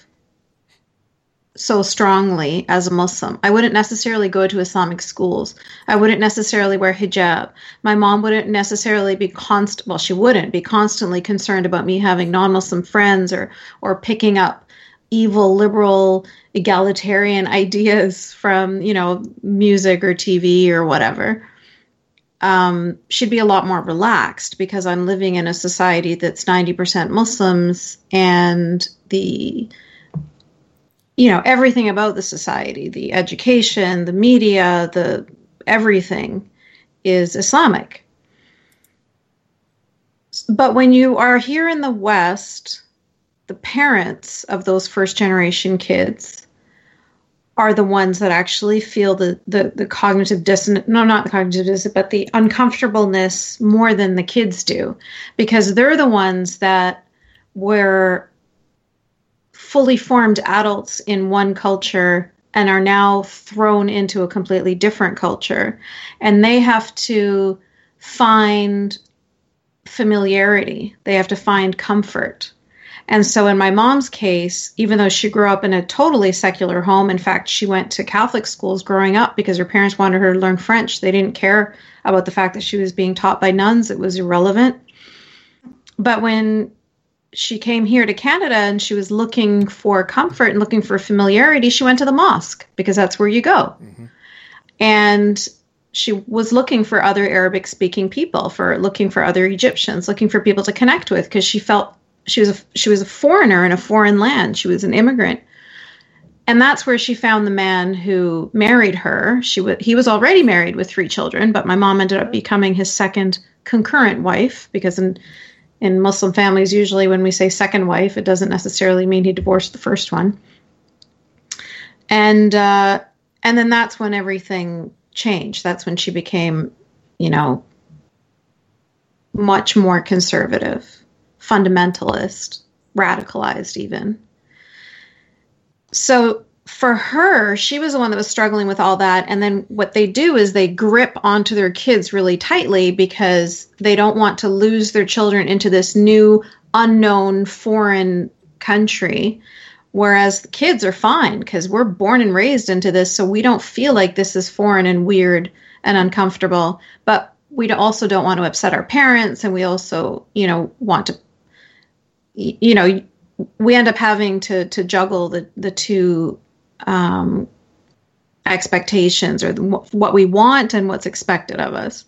so strongly as a Muslim. I wouldn't necessarily go to Islamic schools. I wouldn't necessarily wear hijab. My mom wouldn't necessarily be constant well, she wouldn't be constantly concerned about me having non-Muslim friends or or picking up evil liberal egalitarian ideas from you know music or tv or whatever um, should be a lot more relaxed because i'm living in a society that's 90% muslims and the you know everything about the society the education the media the everything is islamic. But when you are here in the west the parents of those first generation kids are the ones that actually feel the, the, the cognitive dissonance, no, not the cognitive dissonance, but the uncomfortableness more than the kids do, because they're the ones that were fully formed adults in one culture and are now thrown into a completely different culture. And they have to find familiarity, they have to find comfort. And so, in my mom's case, even though she grew up in a totally secular home, in fact, she went to Catholic schools growing up because her parents wanted her to learn French. They didn't care about the fact that she was being taught by nuns, it was irrelevant. But when she came here to Canada and she was looking for comfort and looking for familiarity, she went to the mosque because that's where you go. Mm-hmm. And she was looking for other Arabic speaking people, for looking for other Egyptians, looking for people to connect with because she felt she was a, she was a foreigner in a foreign land. She was an immigrant. And that's where she found the man who married her. She he was already married with three children, but my mom ended up becoming his second concurrent wife because in in Muslim families, usually when we say second wife, it doesn't necessarily mean he divorced the first one. And uh, and then that's when everything changed. That's when she became, you know, much more conservative, fundamentalist, radicalized even. So for her, she was the one that was struggling with all that. And then what they do is they grip onto their kids really tightly because they don't want to lose their children into this new, unknown, foreign country. Whereas the kids are fine because we're born and raised into this, so we don't feel like this is foreign and weird and uncomfortable. But we also don't want to upset our parents, and we also, you know, want to, you know, we end up having to to juggle the the two um, expectations or what we want and what's expected of us.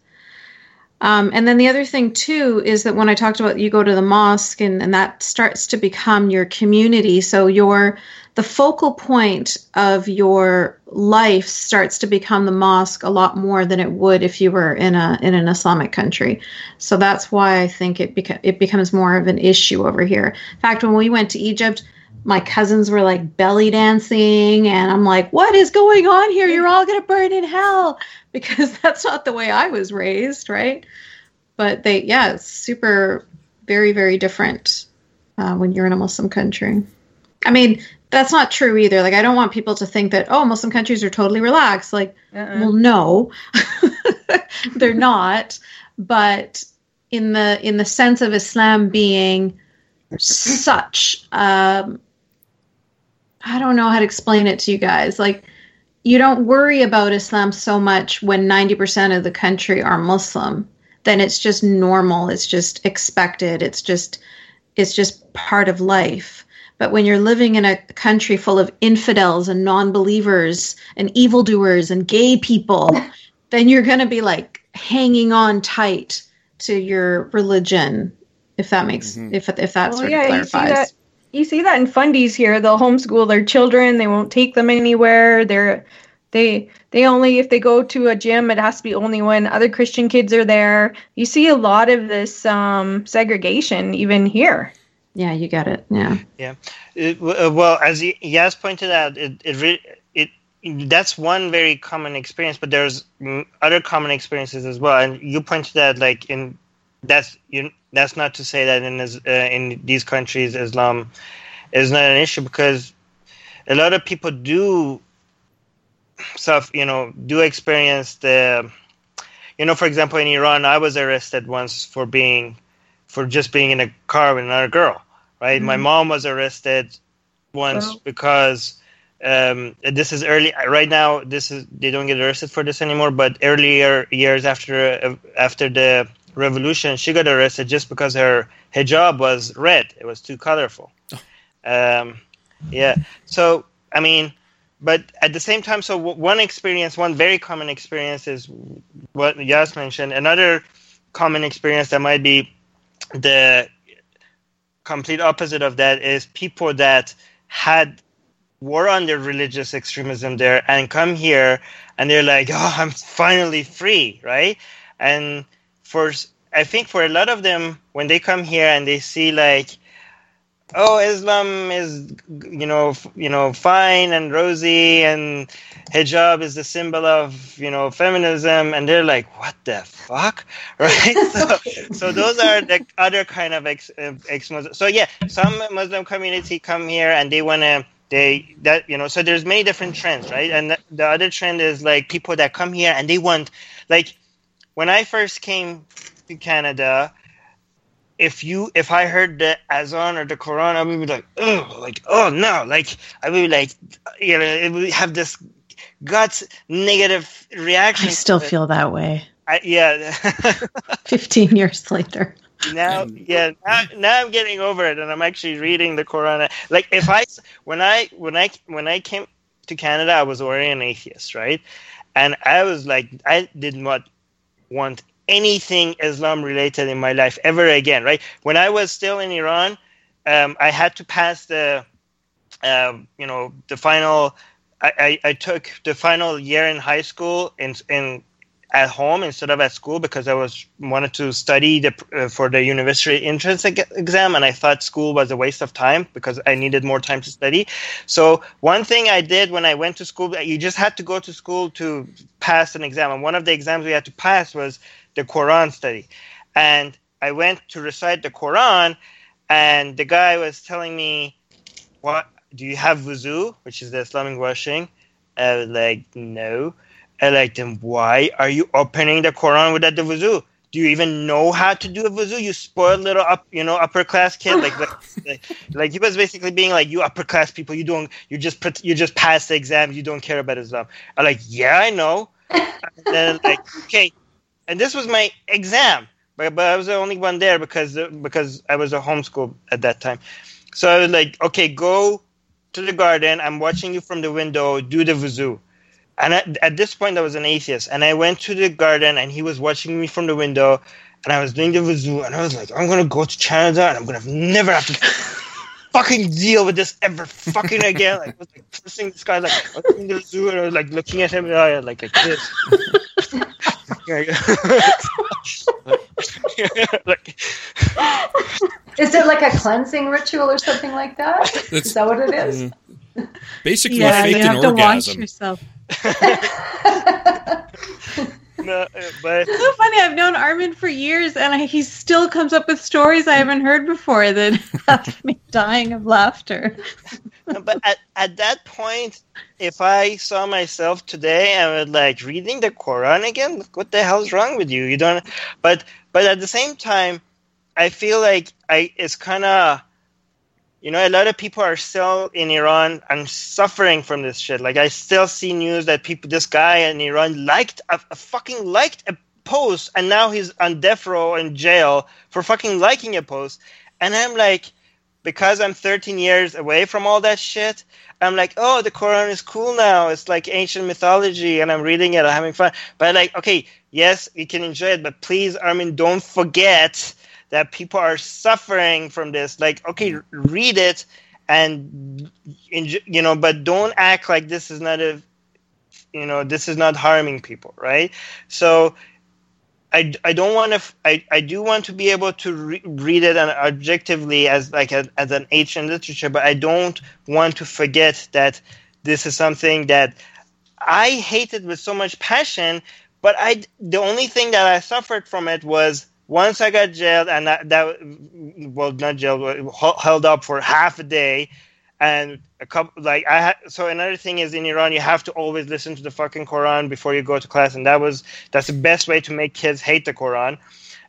Um, and then the other thing too is that when I talked about you go to the mosque and, and that starts to become your community, so your the focal point of your life starts to become the mosque a lot more than it would if you were in a in an Islamic country. So that's why I think it beca- it becomes more of an issue over here. In fact, when we went to Egypt, my cousins were like belly dancing and i'm like what is going on here? You're all going to burn in hell. Because that's not the way i was raised right? But they yeah it's super very very different uh, when you're in a muslim country. I mean that's not true either. Like i don't want people to think that oh muslim countries are totally relaxed. Like uh-uh. well no. They're not. But in the in the sense of islam being such um, I don't know how to explain it to you guys. Like, you don't worry about Islam so much when 90% of the country are Muslim. Then it's just normal. It's just expected. It's just, it's just part of life. But when you're living in a country full of infidels and non-believers and evildoers and gay people, then you're going to be like hanging on tight to your religion, if that makes mm-hmm. if if that well, sort yeah, of clarifies you see that in fundies here. They'll homeschool their children. They won't take them anywhere. They're they they only if they go to a gym, it has to be only when other Christian kids are there. You see a lot of this um, segregation even here. Yeah, you get it. Yeah. Yeah. It, uh, well, as Yas pointed out, it it it that's one very common experience, but there's other common experiences as well. And you pointed out like in that's you that's not to say that in uh, in these countries Islam is not an issue because a lot of people do stuff you know do experience the you know for example in Iran I was arrested once for being for just being in a car with another girl right mm-hmm. my mom was arrested once well. because um, this is early right now this is they don't get arrested for this anymore but earlier years after uh, after the revolution, she got arrested just because her hijab was red. It was too colorful. Um, yeah. So I mean, but at the same time, so one experience, one very common experience is what Yas mentioned. Another common experience that might be the complete opposite of that is people that had were under religious extremism there and come here and they're like, oh, I'm finally free, right? And for I think for a lot of them when they come here and they see like oh Islam is you know you know fine and rosy and hijab is the symbol of you know feminism and they're like what the fuck? Right? So, so those are the other kind of ex, ex so yeah some muslim community come here and they want to they that you know so there's many different trends right? And the, the other trend is like people that come here and they want like when I first came to Canada, if you if I heard the Azan or the Quran, I would be like, oh, like oh no, like I would be like, you know, it would have this guts negative reaction. I still feel that way. I, yeah. Fifteen years later. now yeah now, now, i'm getting over it and i'm actually reading the quran like if i when i when i when i came to canada i was already an atheist right and i was like i did not want anything islam related in my life ever again right? When i was still in iran um, i had to pass the um, you know the final I, I, I took the final year in high school in in at home instead of at school because I was wanted to study the, uh, for the university entrance exam, and I thought school was a waste of time because I needed more time to study. So one thing I did when I went to school, you just had to go to school to pass an exam, and one of the exams we had to pass was the Quran study, and I went to recite the Quran, and the guy was telling me, "What do you have wuzu, which is the Islamic washing?" I was like, "No." I like them. Why are you opening the Quran without the wuzu? Do you even know how to do a wuzu? You spoiled little up, you know, upper class kid. Like, like, like, he was basically being like, you upper class people, you don't, you just, you just pass the exam, you don't care about Islam. I'm like, yeah, I know. and then like, okay, and this was my exam, but, but I was the only one there because because I was a homeschool at that time. So I was like, okay, go to the garden. I'm watching you from the window. Do the wuzu. And at, at this point, I was an atheist, and I went to the garden, and he was watching me from the window, and I was doing the wuzu, and I was like, I'm gonna go to Canada, and I'm gonna never have to fucking deal with this ever fucking again. Like, I was like cursing this guy, like, I was doing the wuzu, and I was like looking at him, and I like, like this. like, is it like a cleansing ritual or something like that? Is that what it is? Mm. Basically, yeah, you have orgasm. to wash yourself. no, eh, but it's so funny. I've known Armin for years, and I, he still comes up with stories I haven't heard before that have me dying of laughter. but at, at that point, if I saw myself today, I would like reading the Quran again. What the hell's wrong with you? You don't. But but at the same time, I feel like I it's kind of you know, a lot of people are still in Iran and suffering from this shit. Like, I still see news that people, this guy in Iran liked a, a fucking liked a post, and now he's on death row in jail for fucking liking a post. And I'm like, because I'm 13 years away from all that shit, I'm like, oh, the Quran is cool now. It's like ancient mythology, and I'm reading it, I'm having fun. But like, okay, yes, you can enjoy it, but please, Armin, don't forget that people are suffering from this. Like, okay, mm. read it and you know, but don't act like this is not a you know this is not harming people, right? So. I, I don't want to I, I do want to be able to re- read it and objectively as like a, as an ancient literature but I don't want to forget that this is something that I hated with so much passion but I the only thing that I suffered from it was once I got jailed, and that, that well, not jailed, held up for half a day, and a couple like I had. So another thing is in Iran, you have to always listen to the fucking Quran before you go to class, and that was that's the best way to make kids hate the Quran.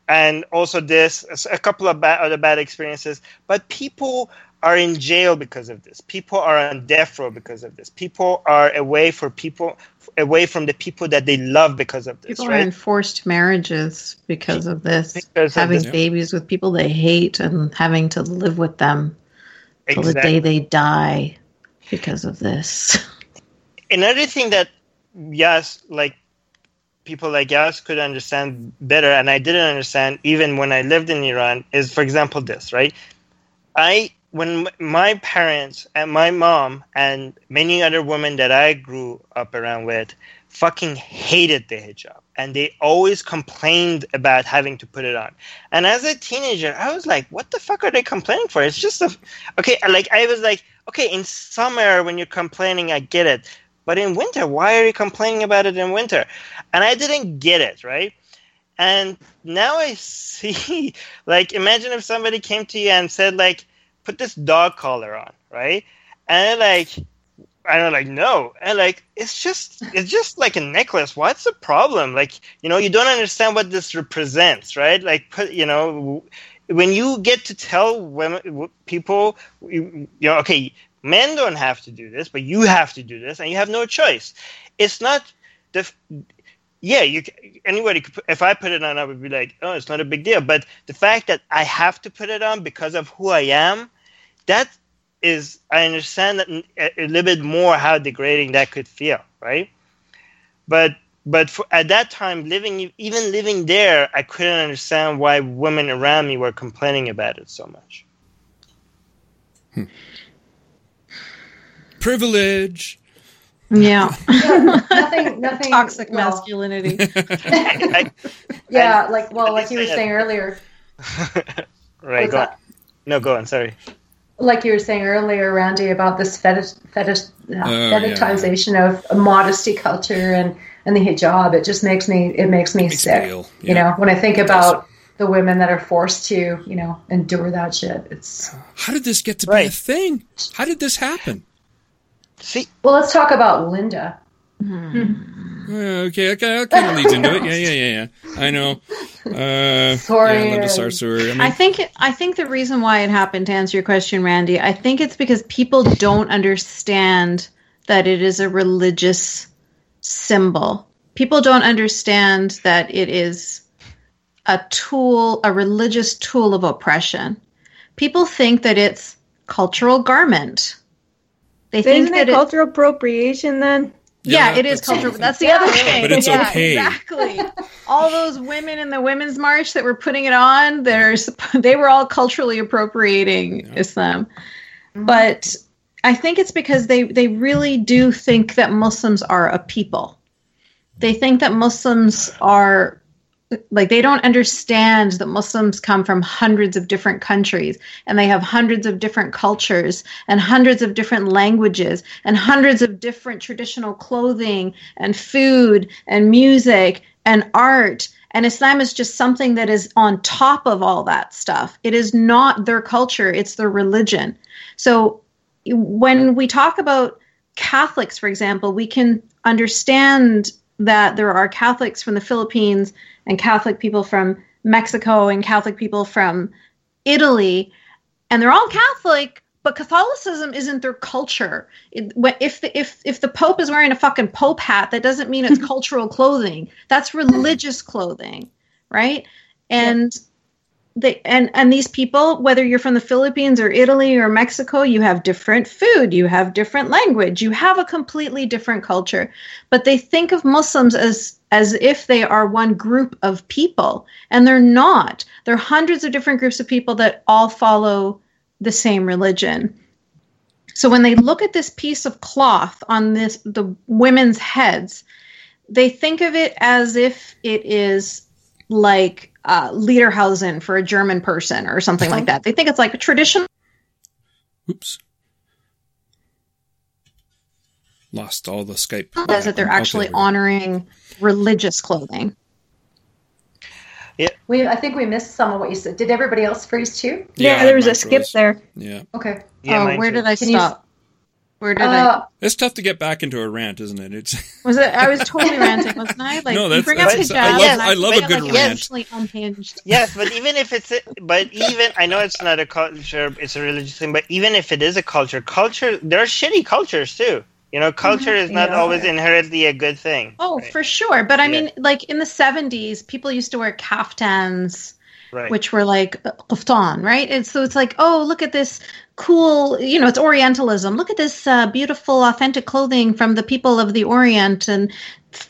And also this, a couple of bad, other bad experiences. But people are in jail because of this. People are on death row because of this. People are away for people away from the people that they love because of this. People right? are in forced marriages because of this. Because having of this. babies with people they hate and having to live with them exactly. till the day they die because of this. Another thing that yes, like people like us could understand better, and I didn't understand even when I lived in Iran, is for example this, right? I when my parents and my mom and many other women that I grew up around with fucking hated the hijab and they always complained about having to put it on. And as a teenager, I was like, what the fuck are they complaining for? It's just a okay, like I was like, okay, in summer when you're complaining, I get it. But in winter, why are you complaining about it in winter? And I didn't get it, right? And now I see like imagine if somebody came to you and said like put this dog collar on, right? And like, I don't like no, and like it's just it's just like a necklace. What's the problem? Like you know, you don't understand what this represents, right? Like put you know, when you get to tell women people, you know, okay, men don't have to do this, but you have to do this, and you have no choice. It's not the yeah, you anybody could. If I put it on, I would be like, oh, it's not a big deal. But the fact that I have to put it on because of who I am, that is, I understand that a, a little bit more how degrading that could feel, right? But but for, at that time, living even living there, I couldn't understand why women around me were complaining about it so much. Hmm. Privilege. Yeah. yeah. nothing. Nothing. Toxic well, masculinity. Yeah, like well, like you were saying earlier. right. Go on. No, go on. Sorry. Like you were saying earlier, Randy, about this fetish, fetish, uh, oh, fetishization yeah. of modesty culture and and the hijab. It just makes me it makes me makes sick. Yeah. You know, when I think about the women that are forced to, you know, endure that shit. It's how did this get to right. be a thing? How did this happen? See, well, let's talk about Linda. Hmm. okay, okay, that kind of leads into it. Yeah, yeah, yeah, yeah. I know. Uh, Sorry, yeah, Linda Sarsour. I, mean, I think I think the reason why it happened to answer your question, Randy, I think it's because people don't understand that it is a religious symbol. People don't understand that it is a tool, a religious tool of oppression. People think that it's cultural garment. They think Isn't that it cultural appropriation then? Yeah, yeah it is cultural. That's the other thing. But it's yeah, okay. Exactly. all those women in the women's march that were putting it on, there's they were all culturally appropriating yeah. Islam. Mm-hmm. But I think it's because they they really do think that Muslims are a people. They think that Muslims are like they don't understand that Muslims come from hundreds of different countries and they have hundreds of different cultures and hundreds of different languages and hundreds of different traditional clothing and food and music and art and Islam is just something that is on top of all that stuff. It is not their culture, it's their religion. So when we talk about Catholics, for example, we can understand that there are Catholics from the Philippines and Catholic people from Mexico and Catholic people from Italy, and they're all Catholic, but Catholicism isn't their culture. It, if the, if if the Pope is wearing a fucking Pope hat, that doesn't mean it's cultural clothing. That's religious clothing, right? And they and and these people whether you're from the philippines or italy or mexico you have different food you have different language you have a completely different culture. But they think of muslims as as if they are one group of people and they're not. There are hundreds of different groups of people that all follow the same religion. So when they look at this piece of cloth on this the women's heads they think of it as if it is like uh, Lederhosen for a German person or something like that. They think it's like a traditional. Oops. Lost all the Skype. Says that they're actually okay, honoring religious clothing. Yeah. We, I think we missed some of what you said. Did everybody else freeze too? Yeah, yeah there was a skip there. Yeah. Okay. Yeah, oh, where did I Can stop? Where did uh, I? It's tough to get back into a rant, isn't it? It's was it? I was totally ranting, wasn't I? Like, no, that's, that's I love, yes, I love a good like, rant. unhinged. Yes, but even if it's, a, but even I know it's not a culture, it's a religious thing. But even if it is a culture, culture there are shitty cultures too. You know, culture mm-hmm. is not yeah. always inherently a good thing. Oh, right? for sure. But I yeah. mean, like in the '70s, people used to wear kaftans. Right. which were like kaftan, right? And so it's like, oh, look at this cool, you know, it's Orientalism. Look at this uh, beautiful, authentic clothing from the people of the Orient, and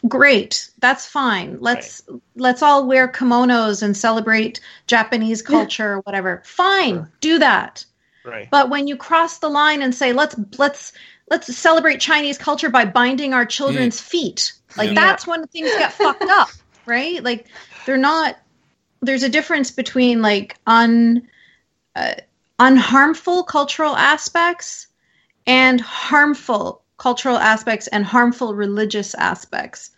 great, that's fine. Let's right. let's all wear kimonos and celebrate Japanese culture, yeah. whatever. Fine, sure. do that. Right. But when you cross the line and say, let's let's let's celebrate Chinese culture by binding our children's mm. feet, like yeah. that's when things get fucked up, right? Like they're not. There's a difference between like un. Uh, unharmful cultural aspects and harmful cultural aspects and harmful religious aspects.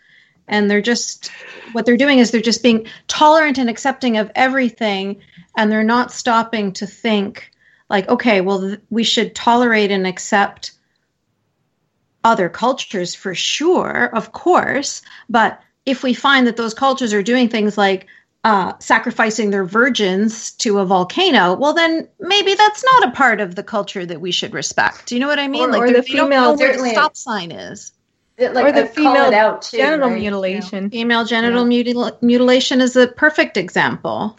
And they're just, what they're doing is they're just being tolerant and accepting of everything. And they're not stopping to think, like, okay, well, th- we should tolerate and accept other cultures for sure, of course. But if we find that those cultures are doing things like uh, sacrificing their virgins to a volcano, well, then maybe that's not a part of the culture that we should respect. Do you know what I mean? Or, like or the female where the stop sign is. it, like, or the female out too, genital right? mutilation. Yeah. Female genital yeah. mutil- mutilation is a perfect example.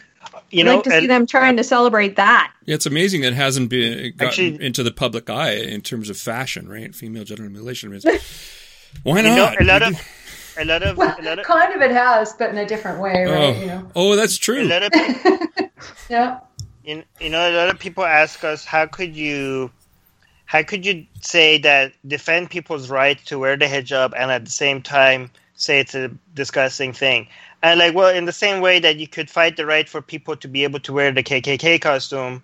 You know, I'd like to see them trying to celebrate that. Yeah, it's amazing that it hasn't been gotten actually, into the public eye in terms of fashion, right? Female genital mutilation. why not? You know, a lot of a lot of, well, a lot of kind of it has, but in a different way, right? Oh, you know? oh that's true. A lot of people, yeah. You, you know, a lot of people ask us, how could you how could you say that defend people's right to wear the hijab and at the same time say it's a disgusting thing? And like, well, in the same way that you could fight the right for people to be able to wear the KKK costume,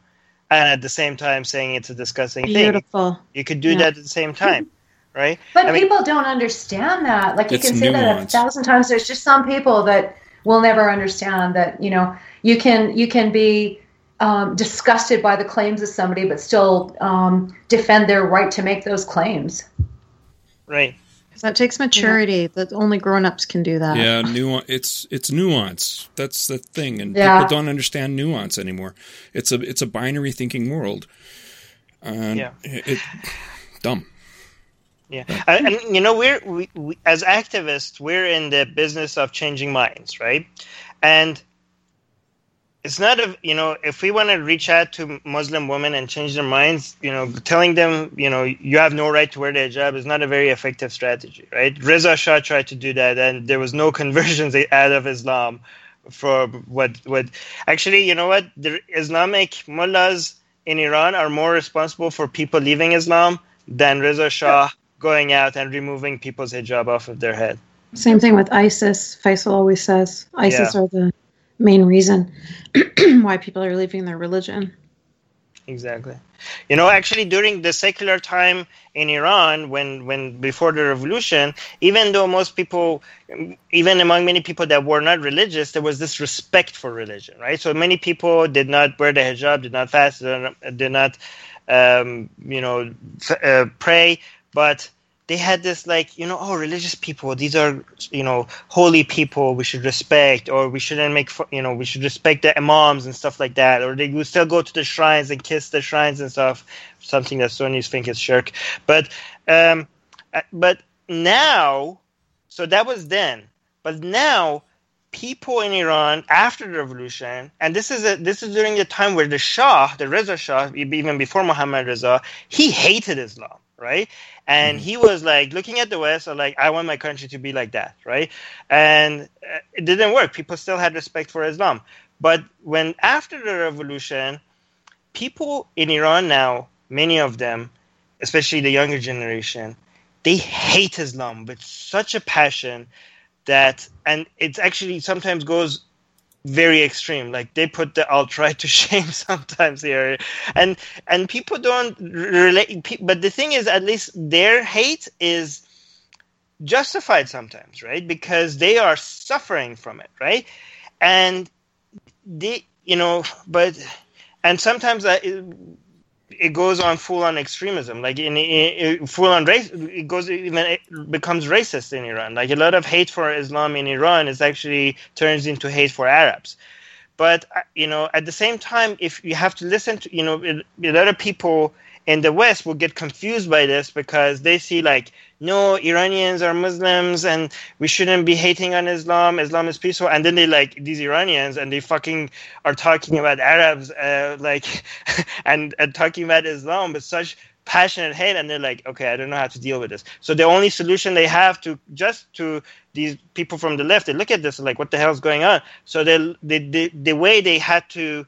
and at the same time saying it's a disgusting Beautiful. thing, you could do yeah. that at the same time, right? But I people don't understand that. Like you can say that a thousand times. There's just some people that will never understand that. You know, you can you can be um, disgusted by the claims of somebody, but still um, defend their right to make those claims. Right. Because that takes maturity. Yeah. That only grown-ups can do that. Yeah, nuance. It's it's nuance. That's the thing, and yeah. people don't understand nuance anymore. It's a it's a binary thinking world. And yeah. It, it, dumb. Yeah, and, and, you know we're we, we, as activists we're in the business of changing minds, right? And it's not a you know if we want to reach out to muslim women and change their minds you know telling them you know you have no right to wear the hijab is not a very effective strategy right? Reza shah tried to do that and there was no conversions out of islam for what what actually you know what? The islamic mullahs in iran are more responsible for people leaving islam than reza shah going out and removing people's hijab off of their head same thing with isis faisal always says isis yeah. are the main reason why people are leaving their religion. Exactly. You know, actually, during the secular time in Iran, when, when before the revolution, even though most people, even among many people that were not religious, there was this respect for religion, right? So many people did not wear the hijab, did not fast, did not, um, you know, f- uh, pray, but they had this like you know oh religious people these are you know holy people we should respect or we shouldn't make you know we should respect the imams and stuff like that or they would still go to the shrines and kiss the shrines and stuff something that sunnis think is shirk. But um uh, but now so that was then but now people in Iran after the revolution, and this is a, this is during the time where the Shah, the Reza Shah, even before Muhammad Reza, he hated Islam, right? and mm-hmm. he was like looking at the west like i want my country to be like that right and uh, it didn't work people still had respect for islam but when after the revolution people in iran now many of them especially the younger generation they hate islam with such a passion that and it actually sometimes goes very extreme. Like they put the alt right to shame sometimes here, and and people don't relate. But the thing is, at least their hate is justified sometimes, right? Because they are suffering from it, right? And they, you know, but and sometimes that it goes on full on extremism, like in, in, in full on race. It goes even it becomes racist in Iran. Like a lot of hate for Islam in Iran is actually turns into hate for Arabs. But uh, you know, at the same time, if you have to listen to, you know, a lot of people in the West will get confused by this because they see like, no, Iranians are Muslims and we shouldn't be hating on Islam. Islam is peaceful. And then they like these Iranians and they fucking are talking about Arabs, uh, like, and, and talking about Islam with such passionate hate. And they're like, okay, I don't know how to deal with this. So the only solution they have to just to these people from the left, they look at this like, what the hell is going on? So they, they, they, the way they had to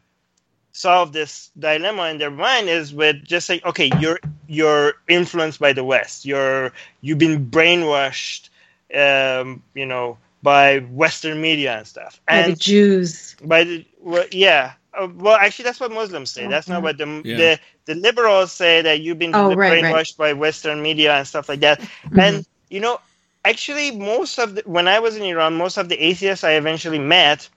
solve this dilemma in their mind is with just saying, okay, you're you're influenced by the West. You're you've been brainwashed, um, you know, by Western media and stuff. And by the Jews. By the well, yeah. Uh, well, actually, that's what Muslims say. That's not what the yeah. the, the liberals say that you've been oh, right, brainwashed right. by Western media and stuff like that. Mm-hmm. And you know, actually, most of the, when I was in Iran, most of the atheists I eventually met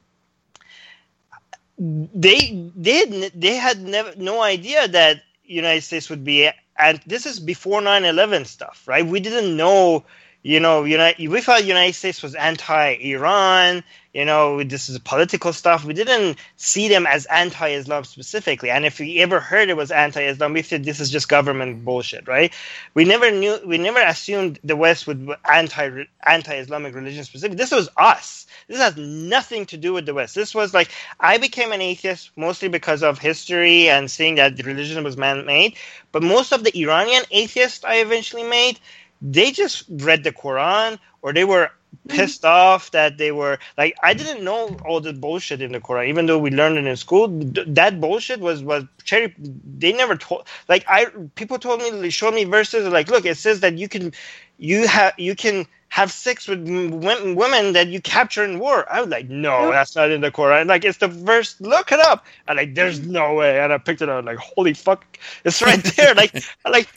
they they they had never no idea that United States would be and this is before 9/11 stuff, right? We didn't know you know, United, we thought United States was anti-Iran. You know, this is political stuff. We didn't see them as anti-Islam specifically. And if we ever heard it was anti-Islam, we said this is just government bullshit, right? We never knew, we never assumed the West would anti anti-Islamic religion specifically. This was us. This has nothing to do with the West. This was like I became an atheist mostly because of history and seeing that religion was man-made. But most of the Iranian atheists I eventually made they just read the Quran or they were pissed off that they were like I didn't know all the bullshit in the Quran even though we learned it in school that bullshit was was cherry they never told like I people told me they showed me verses like look it says that you can you have you can have sex with women that you capture in war. I was like, no, that's not in the Quran. Like, it's the verse. Look it up. And like, there's no way. And I picked it up. Like, holy fuck, it's right there. like, like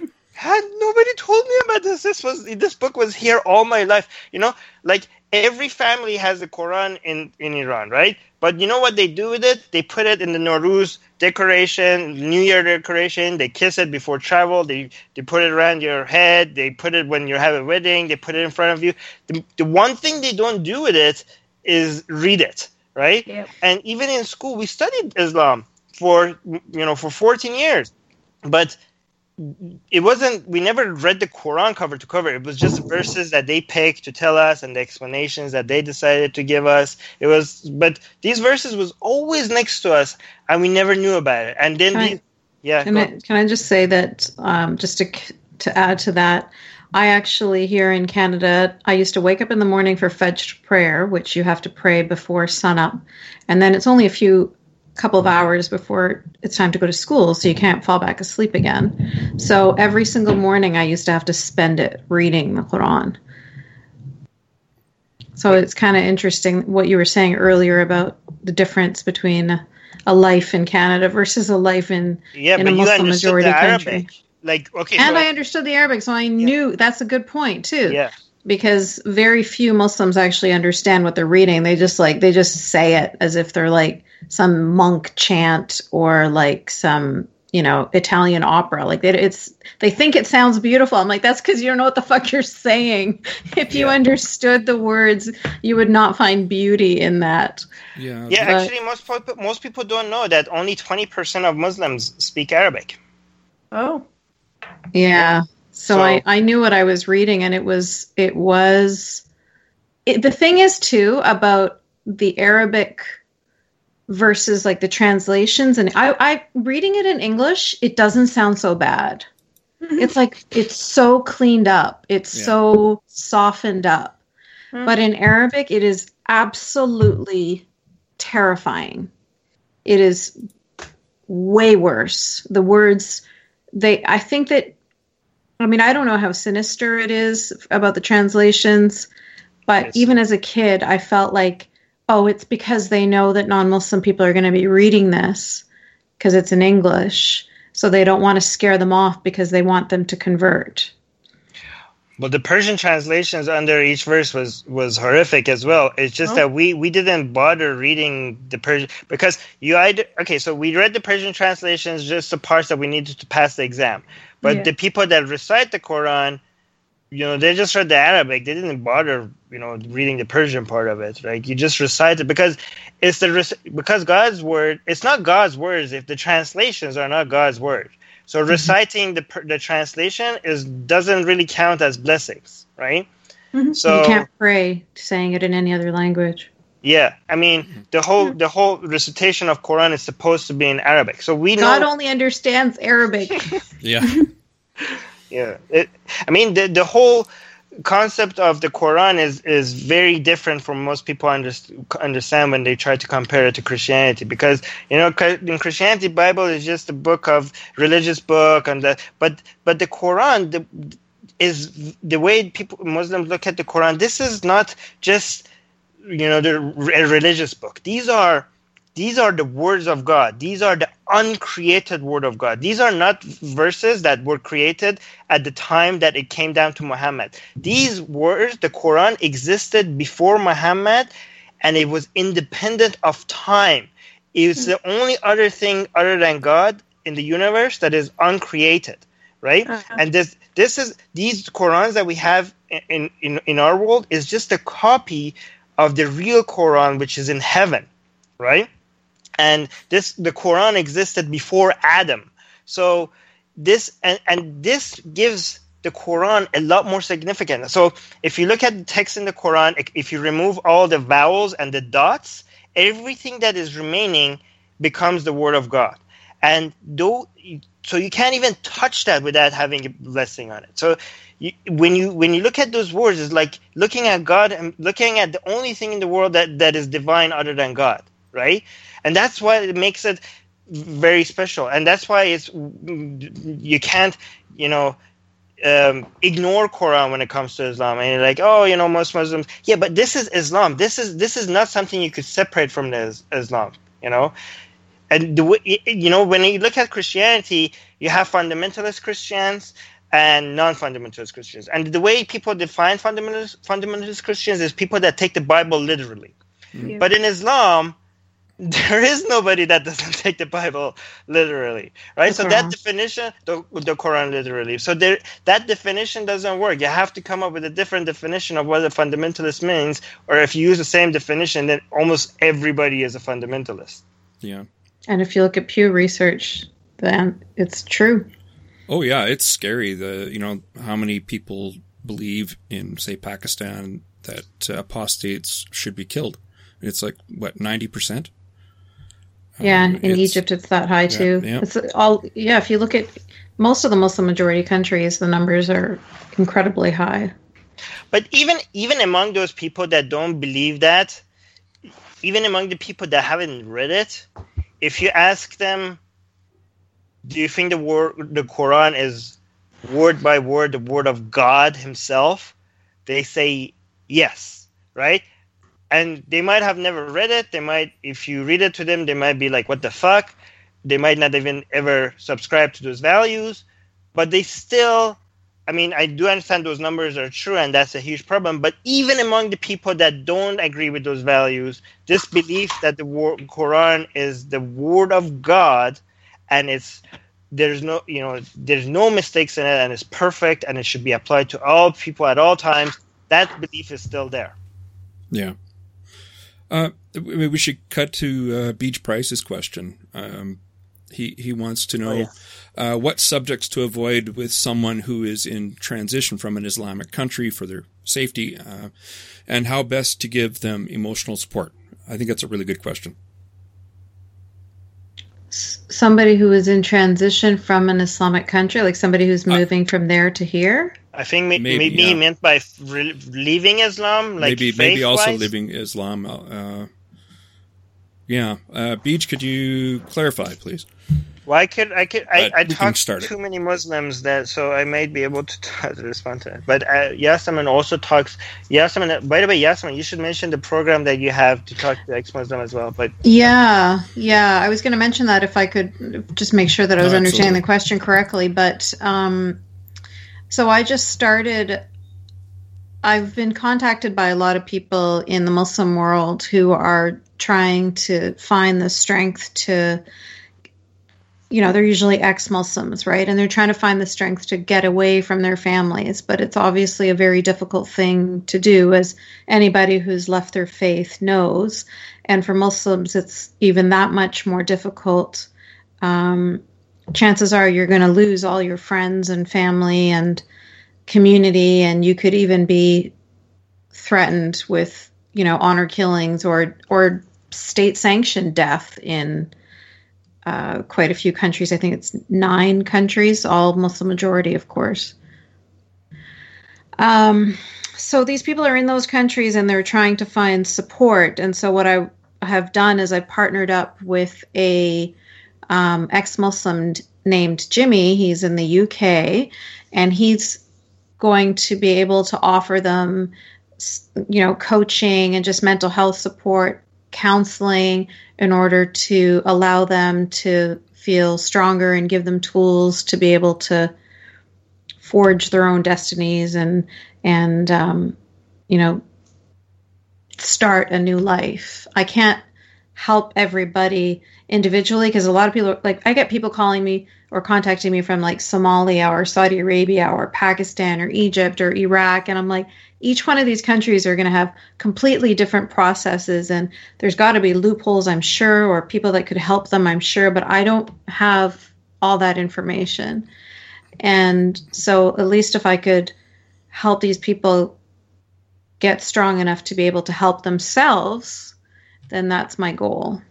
had nobody told me about this. This was this book was here all my life. You know, like every family has the Quran in in Iran, right? But you know what they do with it? They put it in the Nowruz decoration, New Year decoration. They kiss it before travel. They they put it around your head. They put it when you have a wedding. They put it in front of you. The, the one thing they don't do with it is read it, right? Yep. And even in school, we studied Islam for you know for 14 years, but it wasn't we never read the quran cover to cover. It was just verses that they picked to tell us and the explanations that they decided to give us. It was but these verses was always next to us and we never knew about it. And then can these, I, yeah can I, can I just say that um, just to to add to that I actually here in Canada, I used to wake up in the morning for Fajr prayer, which you have to pray before sunup, and then it's only a few couple of hours before it's time to go to school so you can't fall back asleep again. So every single morning i used to have to spend it reading the quran. So it's kind of interesting what you were saying earlier about the difference between a life in canada versus a life in, yeah, in a muslim majority country. Like okay and so i understood the arabic so i knew yeah. that's a good point too. Yeah because very few muslims actually understand what they're reading they just like they just say it as if they're like some monk chant or like some you know Italian opera. Like it, it's they think it sounds beautiful. I'm like that's because you don't know what the fuck you're saying. If you yeah. understood the words, you would not find beauty in that. Yeah, yeah. But, actually, most people, most people don't know that only twenty percent of Muslims speak Arabic. Oh, yeah. So, so I I knew what I was reading, and it was it was. It, the thing is too about the Arabic versus like the translations and I, I reading it in English, it doesn't sound so bad. Mm-hmm. It's like it's so cleaned up. It's yeah. so softened up. Mm-hmm. But in Arabic it is absolutely terrifying. It is way worse. The words they I think that I mean I don't know how sinister it is about the translations, but yes. even as a kid I felt like oh, it's because they know that non Muslim people are going to be reading this because it's in English. So they don't want to scare them off because they want them to convert. Well, the Persian translations under each verse was was horrific as well. It's just oh. that we we didn't bother reading the Persian because you either okay. So we read the Persian translations just the parts that we needed to pass the exam, but yeah. the people that recite the Quran you know they just read the arabic they didn't bother you know reading the persian part of it right you just recite it because it's the because god's word it's not god's words if the translations are not god's word so mm-hmm. reciting the the translation is doesn't really count as blessings right mm-hmm. so you can't pray saying it in any other language yeah, I mean hmm. the whole the whole recitation of Quran is supposed to be in Arabic. So we know only understands Arabic. yeah. yeah. It, I mean, the the whole concept of the Quran is is very different from most people understand when they try to compare it to Christianity because you know in Christianity Bible is just a book of religious book and the, but but the Quran the, is the way people Muslims look at the Quran this is not just you know the a religious book these are these are the words of God. These are the uncreated word of God. These are not verses that were created at the time that it came down to Muhammad. These words, the Quran, existed before Muhammad and it was independent of time. It's the only other thing other than God in the universe that is uncreated. right? Uh-huh. And this this is these Qurans that we have in, in in our world is just a copy of the real Quran, which is in heaven, right? And this the Quran existed before Adam, so this and, and this gives the Quran a lot more significant. So if you look at the text in the Quran, if you remove all the vowels and the dots, everything that is remaining becomes the word of God. And though, so you can't even touch that without having a blessing on it. So you, when you when you look at those words, it's like looking at God and looking at the only thing in the world that, that is divine other than God, right? And that's why it makes it very special. And that's why it's you can't, you know, um, ignore Quran when it comes to Islam, and you're like, oh, you know, most Muslims, yeah, but this is Islam. This is this is not something you could separate from the Islam, you know. And the you know, when you look at Christianity, you have fundamentalist Christians and non-fundamentalist Christians, and the way people define fundamentalist fundamentalist Christians is people that take the Bible literally. Mm-hmm. But in Islam, there is nobody that doesn't take the Bible literally, right? The so Quran. that definition, the, the Quran literally. So there, that definition doesn't work. You have to come up with a different definition of what a fundamentalist means, or if you use the same definition, then almost everybody is a fundamentalist. Yeah. And if you look at Pew Research, then it's true. Oh yeah, it's scary. The you know how many people believe in say Pakistan that uh, apostates should be killed. It's like what ninety percent. Yeah, um, in Egypt it's that high too. Yeah, yeah. It's all yeah. If you look at most of the Muslim majority countries, the numbers are incredibly high. But even even among those people that don't believe that, even among the people that haven't read it, if you ask them, do you think the word the Quran is word by word the word of God Himself? They say yes, right? and they might have never read it. They might, if you read it to them, they might be like, "What the fuck?" They might not even ever subscribe to those values, but they still. I mean, I do understand those numbers are true, and that's a huge problem. But even among the people that don't agree with those values, this belief that the Quran is the word of God, and it's there's no you know there's no mistakes in it, and it's perfect, and it should be applied to all people at all times. That belief is still there. Yeah. Uh, we should cut to uh, Beach Price's question. Um, he he wants to know oh, yeah. uh, what subjects to avoid with someone who is in transition from an Islamic country for their safety, uh, and how best to give them emotional support. I think that's a really good question. Somebody who is in transition from an Islamic country, like somebody who's uh, moving from there to here. I think maybe, maybe yeah. he meant by re- leaving Islam, like maybe maybe also leaving Islam. Uh, yeah, uh, Beach, could you clarify, please? Well, I could, I could, I, I talk to too many Muslims that, so I might be able to, to respond to it. But uh, Yasaman also talks. Yasaman, by the way, Yasaman, you should mention the program that you have to talk to ex-Muslim as well. But yeah, yeah, I was going to mention that if I could just make sure that I was oh, understanding the question correctly. But um, so I just started. I've been contacted by a lot of people in the Muslim world who are trying to find the strength to, you know, they're usually ex Muslims, right? And they're trying to find the strength to get away from their families. But it's obviously a very difficult thing to do, as anybody who's left their faith knows. And for Muslims, it's even that much more difficult. Um, chances are you're going to lose all your friends and family and community, and you could even be threatened with, you know, honor killings or or state sanctioned death in uh, quite a few countries. I think it's nine countries, all Muslim majority, of course. Um, so these people are in those countries and they're trying to find support. And so what I have done is I partnered up with a um, ex-Muslim named Jimmy. He's in the UK, and he's going to be able to offer them, you know, coaching and just mental health support, counseling, in order to allow them to feel stronger and give them tools to be able to forge their own destinies and and um, you know start a new life. I can't help everybody individually because a lot of people like I get people calling me or contacting me from like Somalia or Saudi Arabia or Pakistan or Egypt or Iraq and I'm like each one of these countries are going to have completely different processes and there's got to be loopholes I'm sure or people that could help them I'm sure but I don't have all that information and so at least if I could help these people get strong enough to be able to help themselves then that's my goal.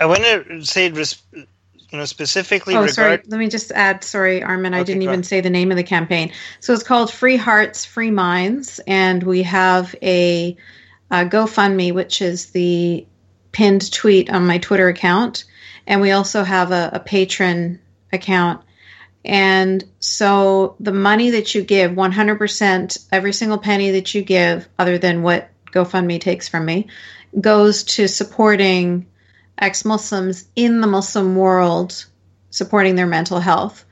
I want to say, you know, specifically. Oh, regard- sorry. Let me just add. Sorry, Armin. Okay, I didn't even say the name of the campaign. So it's called Free Hearts, Free Minds, and we have a, a GoFundMe, which is the pinned tweet on my Twitter account, and we also have a, a Patreon account. And so the money that you give, 100%, every single penny that you give, other than what GoFundMe takes from me, goes to supporting ex Muslims in the Muslim world, supporting their mental health.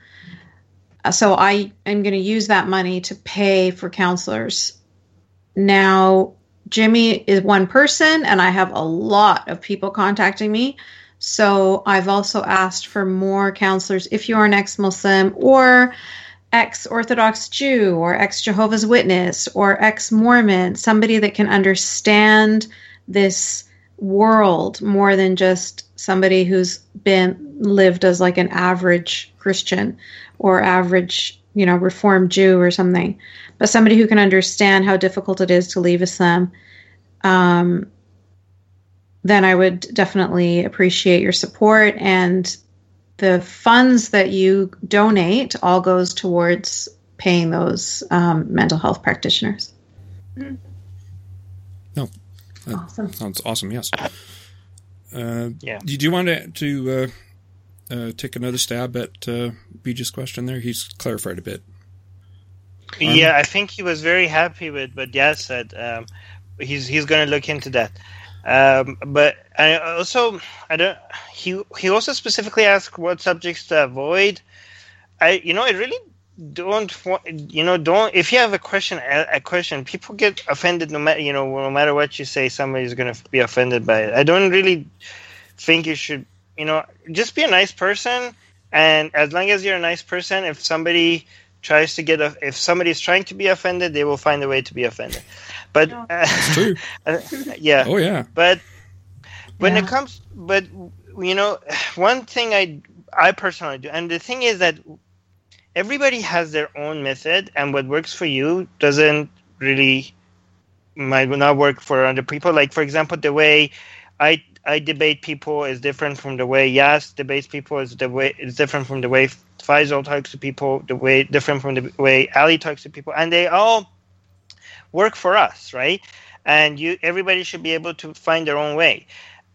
Uh, so I am going to use that money to pay for counselors. Now, Jimmy is one person, and I have a lot of people contacting me. So I've also asked for more counselors if you are an ex Muslim or ex Orthodox Jew or ex Jehovah's Witness or ex Mormon, somebody that can understand this world more than just somebody who's been lived as like an average Christian or average, you know, reformed Jew or something, but somebody who can understand how difficult it is to leave Islam. Um, then I would definitely appreciate your support and the funds that you donate all goes towards paying those um, mental health practitioners. No, awesome. sounds awesome. Yes. Uh, yeah. Did you want to, to uh, uh, take another stab at uh, Bij's question there? He's clarified a bit. Yeah, I think he was very happy with what Yaz said. Um, he's he's going to look into that. Um, but I also I don't. He he also specifically asked what subjects to avoid. I you know I really don't you know don't if you have a question a, question people get offended no matter you know no matter what you say somebody's going to be offended by it. I don't really think you should you know just be a nice person and as long as you're a nice person if somebody tries to get a, if somebody's trying to be offended they will find a way to be offended but uh, true. Uh, yeah. Oh yeah. But when yeah. it comes, but you know, one thing I I personally do, and the thing is that everybody has their own method, and what works for you doesn't really might not work for other people. Like for example, the way I I debate people is different from the way Yas debates people is the way is different from the way Faisal talks to people, the way different from the way Ali talks to people, and they all work for us, right? And you, everybody should be able to find their own way.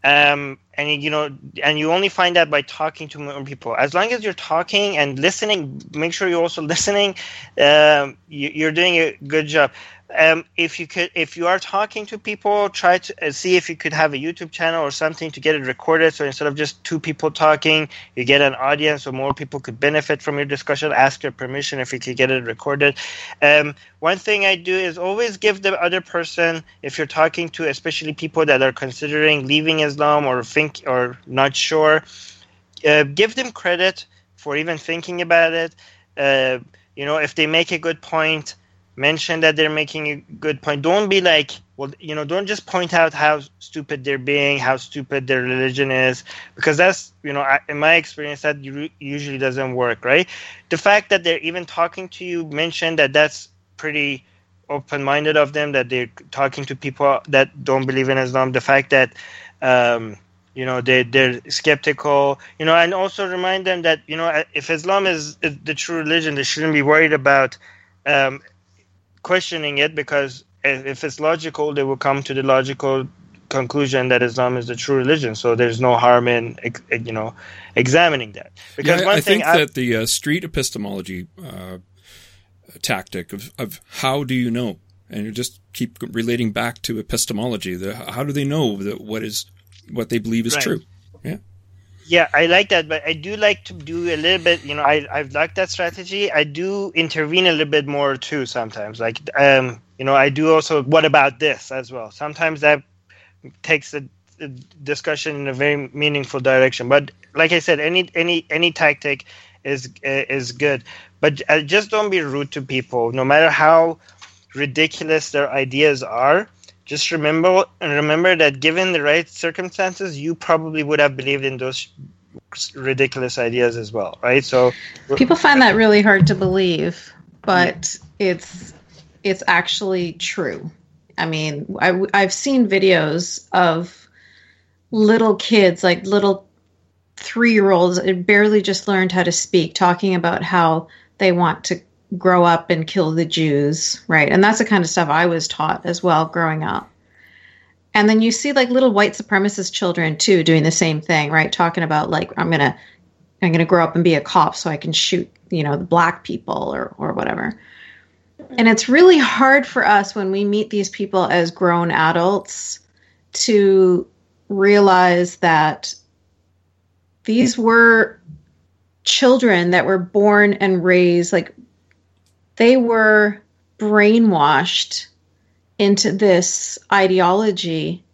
Um, and you know, and you only find that by talking to more people. As long as you're talking and listening, make sure you're also listening. Um, you, are doing a good job um, if you could, if you are talking to people, try to uh, see if you could have a YouTube channel or something to get it recorded. So instead of just two people talking, you get an audience, so more people could benefit from your discussion. Ask your permission if you could get it recorded. Um, one thing I do is always give the other person, if you're talking to, especially people that are considering leaving Islam or think or not sure, uh, give them credit for even thinking about it. Uh, you know, if they make a good point mention that they're making a good point. Don't be like, well, you know, don't just point out how stupid they're being, how stupid their religion is, because that's, you know, in my experience, that usually doesn't work, right? The fact that they're even talking to you, mention that that's pretty open-minded of them, that they're talking to people that don't believe in Islam. The fact that, um, you know, they they're skeptical, you know, and also remind them that, you know, if Islam is the true religion, they shouldn't be worried about. Um, questioning it because if it's logical, they will come to the logical conclusion that Islam is the true religion. So there's no harm in you know examining that. Because yeah, I think I, that the uh, street epistemology uh, tactic of, of how do you know, and you just keep relating back to epistemology. The, how do they know that what is what they believe is right. true? Yeah. Yeah, I like that, but I do like to do a little bit. You know, I I've liked that strategy. I do intervene a little bit more too sometimes. Like, um, you know, I do also. What about this as well? Sometimes that takes the discussion in a very meaningful direction. But like I said, any any any tactic is is good, but uh, just don't be rude to people, no matter how ridiculous their ideas are. Just remember and remember that given the right circumstances, you probably would have believed in those ridiculous ideas as well, right? So people find that really hard to believe, but it's it's actually true. I mean, I, I've seen videos of little kids, like little three year olds, barely just learned how to speak, talking about how they want to grow up and kill the Jews, right? And that's the kind of stuff I was taught as well growing up. And then you see like little white supremacist children too doing the same thing, right? Talking about like I'm gonna I'm gonna grow up and be a cop so I can shoot, you know, the black people or or whatever. And it's really hard for us when we meet these people as grown adults to realize that these were children that were born and raised like they were brainwashed into this ideology,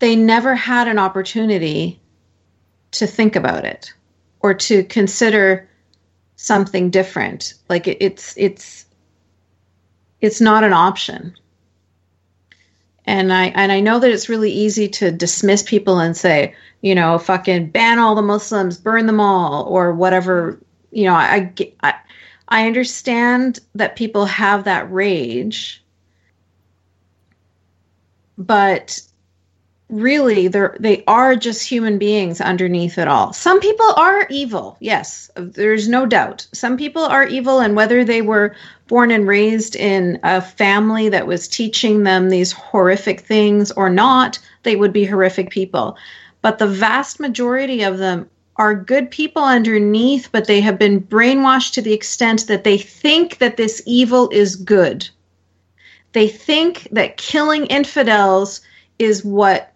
they never had an opportunity to think about it or to consider something different. Like it, it's it's it's not an option. And I and I know that it's really easy to dismiss people and say, you know, fucking ban all the Muslims, burn them all, or whatever. You know, I I, I understand that people have that rage, but really they're they are just human beings underneath it all. Some people are evil yes there's no doubt. Some people are evil and whether they were born and raised in a family that was teaching them these horrific things or not they would be horrific people. But the vast majority of them are good people underneath but they have been brainwashed to the extent that they think that this evil is good they think that killing infidels is what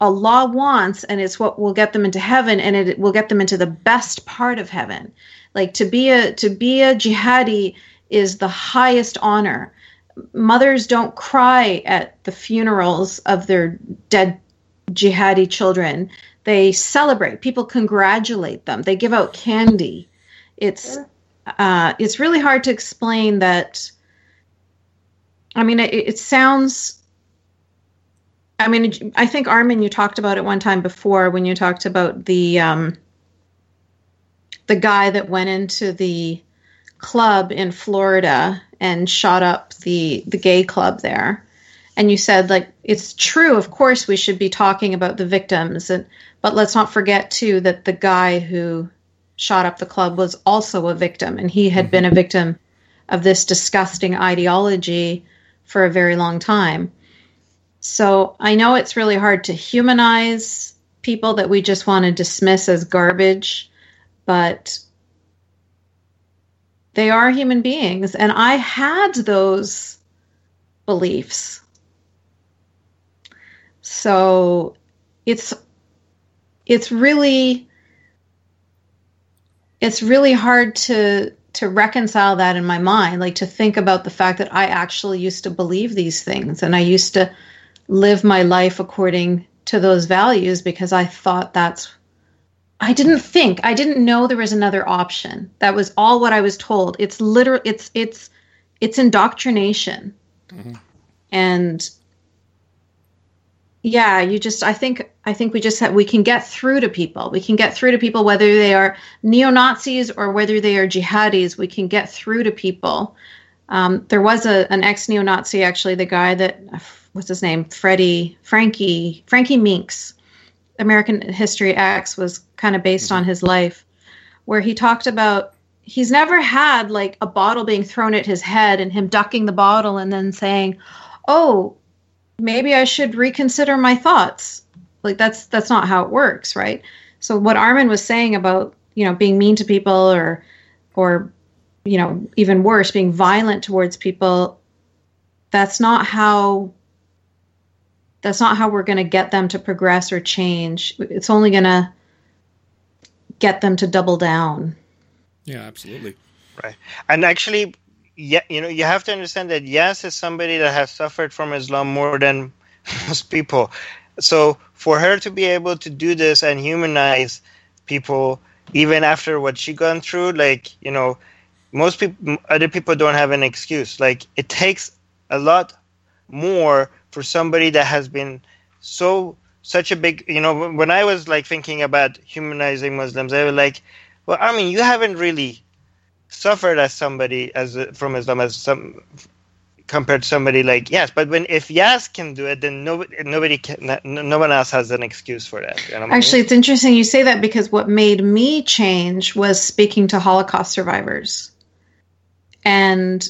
Allah wants and it's what will get them into heaven and it will get them into the best part of heaven. Like to be a to be a jihadi is the highest honor. Mothers don't cry at the funerals of their dead jihadi children. They celebrate. People congratulate them. They give out candy. It's uh, it's really hard to explain that I mean, it, it sounds. I mean, I think Armin, you talked about it one time before when you talked about the um, the guy that went into the club in Florida and shot up the the gay club there. And you said like it's true, of course we should be talking about the victims and but let's not forget too that the guy who shot up the club was also a victim and he had mm-hmm. been a victim of this disgusting ideology for a very long time. So I know it's really hard to humanize people that we just want to dismiss as garbage, but they are human beings. And I had those beliefs. So it's it's really it's really hard to to reconcile that in my mind, like to think about the fact that I actually used to believe these things and I used to live my life according to those values because I thought that's I didn't think, I didn't know there was another option. That was all what I was told. It's literal it's it's it's indoctrination. Mm-hmm. And yeah you just i think i think we just have we can get through to people. We can get through to people whether they are neo-nazis or whether they are jihadis we can get through to people. Um, there was a, an ex-neo-nazi actually the guy that what's his name? Freddie frankie frankie minks. American history x was kind of based mm-hmm. on his life where he talked about he's never had like a bottle being thrown at his head and him ducking the bottle and then saying oh maybe I should reconsider my thoughts. Like that's that's not how it works, right? So what Armin was saying about, you know, being mean to people or or you know, even worse, being violent towards people, that's not how that's not how we're going to get them to progress or change. It's only going to get them to double down. Yeah, absolutely. Right. And actually yeah, you know, you have to understand that Yas is somebody that has suffered from Islam more than most people. so for her to be able to do this and humanize people even after what she gone through like you know most people other people don't have an excuse like it takes a lot more for somebody that has been so such a big you know when i was like thinking about humanizing muslims i was like well i mean you haven't really suffered as somebody as from islam as some compared to somebody like Yas But when if Yas can do it, then nobody nobody can, no one else has an excuse for that. You know Actually, it's interesting you say that because what made me change was speaking to Holocaust survivors, and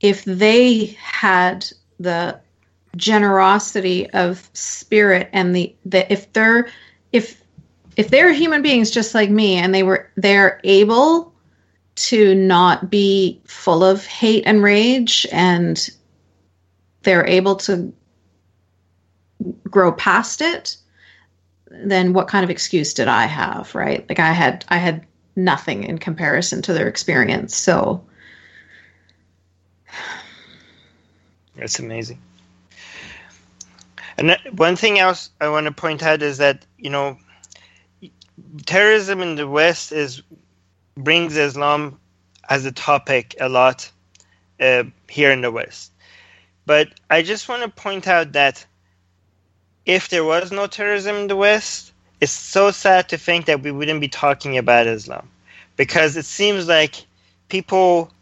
if they had the generosity of spirit and the, the if they're if if they're human beings just like me and they were they're able to not be full of hate and rage and they're able to grow past it then what kind of excuse did i have right? Like i had i had nothing in comparison to their experience so. That's amazing. And uh, one thing else i want to point out is that you know terrorism in the west is brings Islam as a topic a lot uh, here in the West. But I just want to point out that if there was no terrorism in the West, it's so sad to think that we wouldn't be talking about Islam. Because it seems like people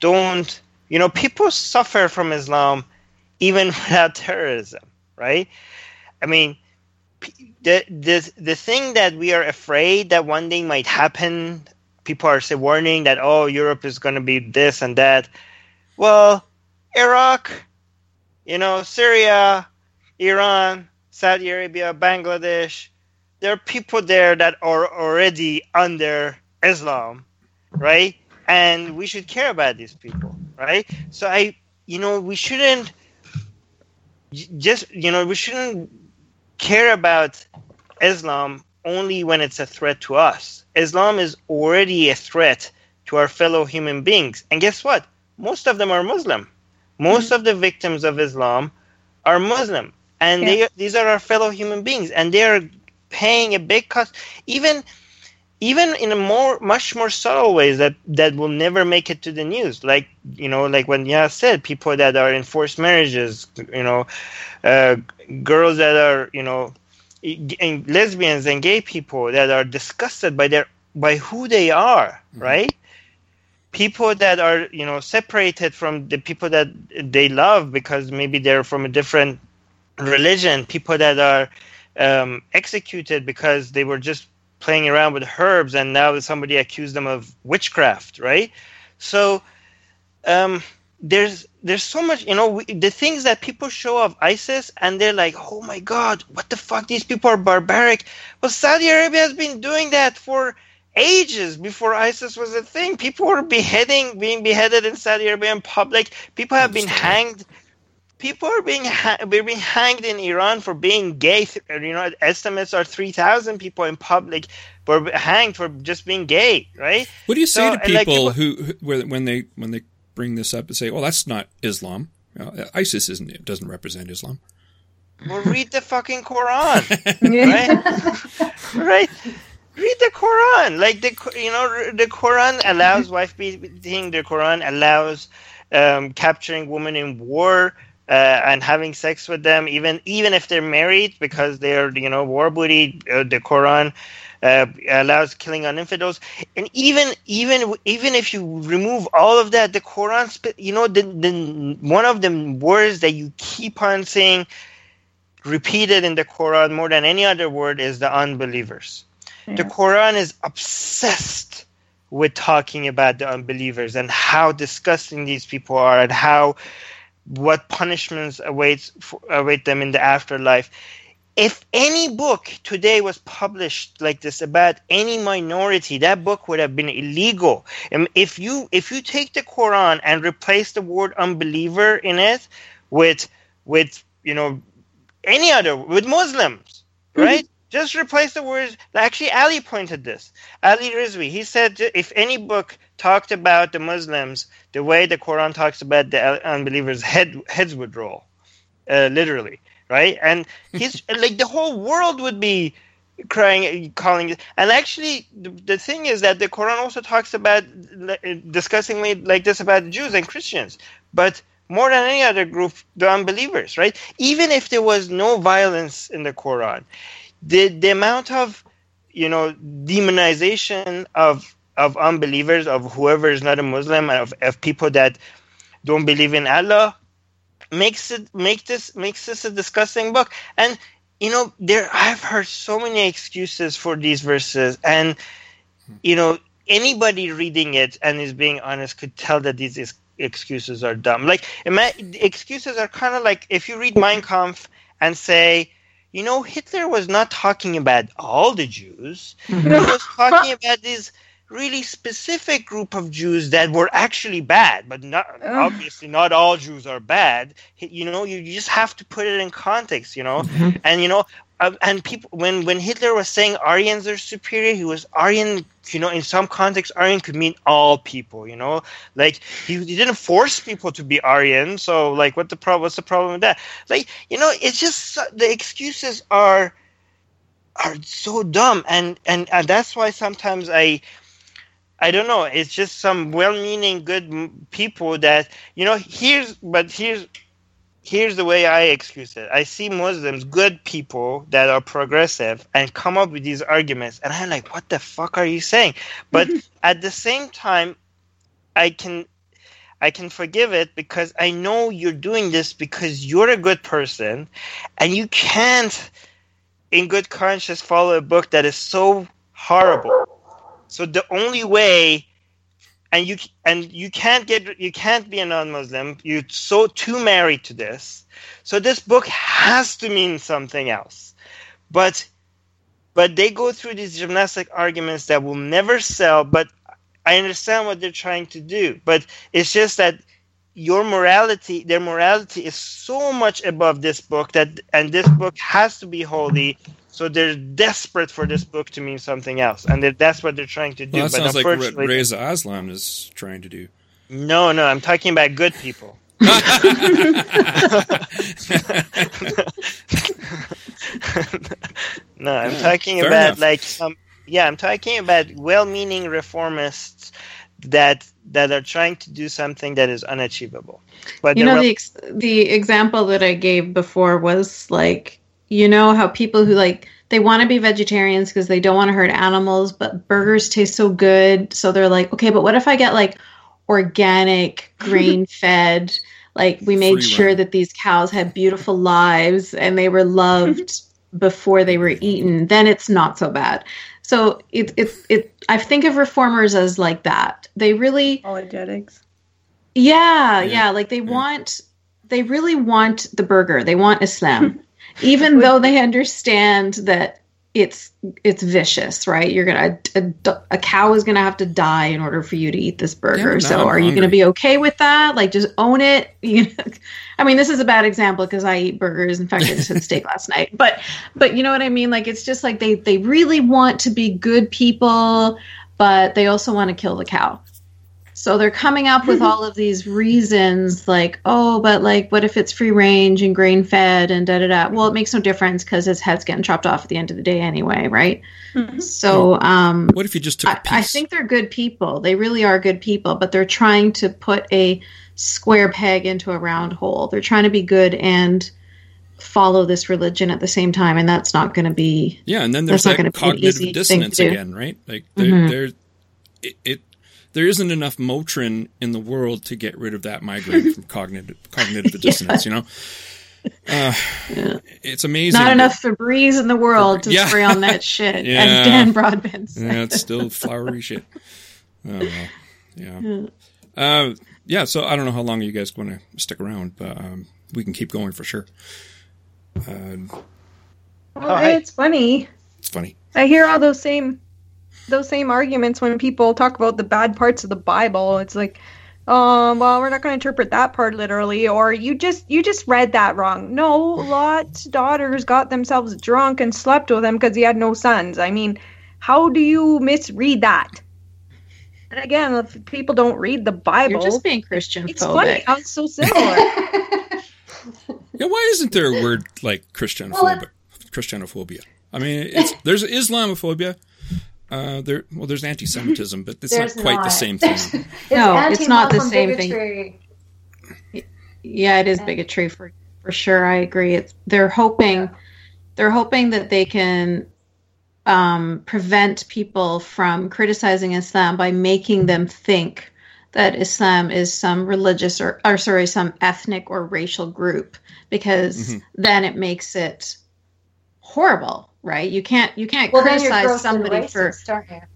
don't, you know, people suffer from Islam even without terrorism, right? I mean, the, the, the thing that we are afraid that one day might happen people are say, warning that oh Europe is going to be this and that. Well, Iraq, you know, Syria, Iran, Saudi Arabia, Bangladesh, there are people there that are already under Islam, right? And we should care about these people, right? So I, you know, we shouldn't just, you know, we shouldn't care about Islam only when it's a threat to us. Islam is already a threat to our fellow human beings. And guess what? Most of them are Muslim. Most mm-hmm. of the victims of Islam are Muslim. And yeah. they, these are our fellow human beings. And they are paying a big cost. Even even in a more much more subtle ways that that will never make it to the news like you know like when Yas said people that are in forced marriages you know uh, girls that are you know and lesbians and gay people that are disgusted by their by who they are, mm-hmm. right? People that are you know separated from the people that they love because maybe they're from a different religion. People that are um, executed because they were just playing around with herbs and now somebody accused them of witchcraft, right? So um, there's there's so much you know we, the things that people show of ISIS and they're like oh my god what the fuck these people are barbaric. Well Saudi Arabia has been doing that for ages before ISIS was a thing. People were beheading being beheaded in Saudi Arabia in public. People have been hanged. People are being ha- being hanged in Iran for being gay. Uh, you know estimates are 3000 people in public were hanged for just being gay right? What do you say so, to people, like people who, who when they when they bring this up and say, "Well, that's not Islam. ISIS isn't it doesn't represent Islam." Well, read the fucking Quran, right? right? Read the Quran. Like the you know the Quran allows wife beating. The Quran allows um, capturing women in war. Uh, and having sex with them, even even if they're married, because they're you know war booty. Uh, the Quran uh, allows killing on infidels, and even even even if you remove all of that, the Quran, you know, the, the one of the words that you keep on saying repeated in the Quran more than any other word is the unbelievers. Yeah. The Quran is obsessed with talking about the unbelievers and how disgusting these people are and how what punishments awaits await them in the afterlife if any book today was published like this about any minority that book would have been illegal and if you if you take the quran and replace the word unbeliever in it with with you know any other with muslims mm-hmm. right mm-hmm. just replace the words actually ali pointed this ali rizvi he said if any book talked about the muslims the way the quran talks about the unbelievers head heads would roll uh, literally right? And he's like the whole world would be crying, calling it. And actually, the, the thing is that the Quran also talks about discussingly like this about Jews and Christians, but more than any other group, the unbelievers, right? Even if there was no violence in the Quran, the the amount of you know demonization of of unbelievers, of whoever is not a Muslim, of, of people that don't believe in Allah, makes it make this makes this a disgusting book. And you know, there I've heard so many excuses for these verses, and you know, anybody reading it and is being honest could tell that these is, excuses are dumb. Like, excuses are kind of like if you read Mein Kampf and say, you know, Hitler was not talking about all the Jews. he was talking about these really specific group of Jews that were actually bad, but not obviously not all Jews are bad. You know, you just have to put it in context. You know, mm-hmm. and you know, uh, and people when when Hitler was saying Aryans are superior, he was Aryan. You know, in some context, Aryan could mean all people. You know, like he, he didn't force people to be Aryan. So, like, what the problem? What's the problem with that? Like, you know, it's just the excuses are are so dumb, and and, and that's why sometimes I I don't know. It's just some well-meaning, good people that you know. Here's but here's here's the way I excuse it. I see Muslims, good people that are progressive, and come up with these arguments, and I'm like, what the fuck are you saying? But at the same time, I can I can forgive it because I know you're doing this because you're a good person, and you can't, in good conscience, follow a book that is so horrible so the only way, and you and you can't get you can't be a non-Muslim. You're so too married to this. So this book has to mean something else. But but they go through these gymnastic arguments that will never sell. But I understand what they're trying to do. But it's just that your morality, their morality is so much above this book that, and this book has to be holy so they're desperate for this book to mean something else, and that's what they're trying to do. Well, that but sounds like what Reza Aslan is trying to do. No, no, I'm talking about good people. no, I'm talking about enough. like some. Yeah, I'm talking about well-meaning reformists that that are trying to do something that is unachievable. But you know, the ex- the example that I gave before was like you know how people who like they want to be vegetarians because they don't want to hurt animals, but burgers taste so good, so they're like, okay, but what if I get like organic, grain fed? like we made Free sure run. that these cows had beautiful lives and they were loved before they were eaten. Then it's not so bad. So it it it. I think of reformers as like that. They really apologetics. Yeah, yeah, yeah. Like they yeah. want, they really want the burger. They want Islam. even though they understand that it's it's vicious, right? You're gonna a, a cow is gonna have to die in order for you to eat this burger. Yeah, so, are you gonna be okay with that? Like, just own it. You, I mean, this is a bad example because I eat burgers. In fact, I just had steak last night. But but you know what I mean? Like, it's just like they they really want to be good people, but they also want to kill the cow. So they're coming up with all of these reasons like, oh, but like, what if it's free range and grain fed and da da da? Well, it makes no difference because his head's getting chopped off at the end of the day anyway, right? Mm-hmm. So, um, what if you just took I, I think they're good people. They really are good people, but they're trying to put a square peg into a round hole. They're trying to be good and follow this religion at the same time, and that's not going to be. Yeah, and then there's that cognitive dissonance again, right? Like, they're, mm-hmm. they're it, it there isn't enough Motrin in the world to get rid of that migraine from cognitive cognitive dissonance. You know, uh, yeah. it's amazing. Not enough Febreze in the world to yeah. spray on that shit. yeah. As Dan Broadbent said. Yeah, it's still flowery shit. Oh, well. Yeah. Yeah. Uh, yeah. So I don't know how long you guys want to stick around, but um, we can keep going for sure. Uh, well, it's funny. It's funny. I hear all those same those same arguments when people talk about the bad parts of the Bible. It's like, um, well, we're not going to interpret that part literally, or you just you just read that wrong. No, Lot's daughters got themselves drunk and slept with him because he had no sons. I mean, how do you misread that? And again, if people don't read the Bible, you're just being Christian. It's funny how it's so similar. Yeah, why isn't there a word like Christianophobia? Well, Christianophobia. I mean, it's, there's Islamophobia. Uh, there, well, there's anti-Semitism, but it's not quite not. the same thing. it's no, it's not the same bigotry. thing. Yeah, it is bigotry for for sure. I agree. It's they're hoping yeah. they're hoping that they can um, prevent people from criticizing Islam by making them think that Islam is some religious or, or sorry, some ethnic or racial group, because mm-hmm. then it makes it horrible, right? You can't you can't well, criticize somebody racist, for.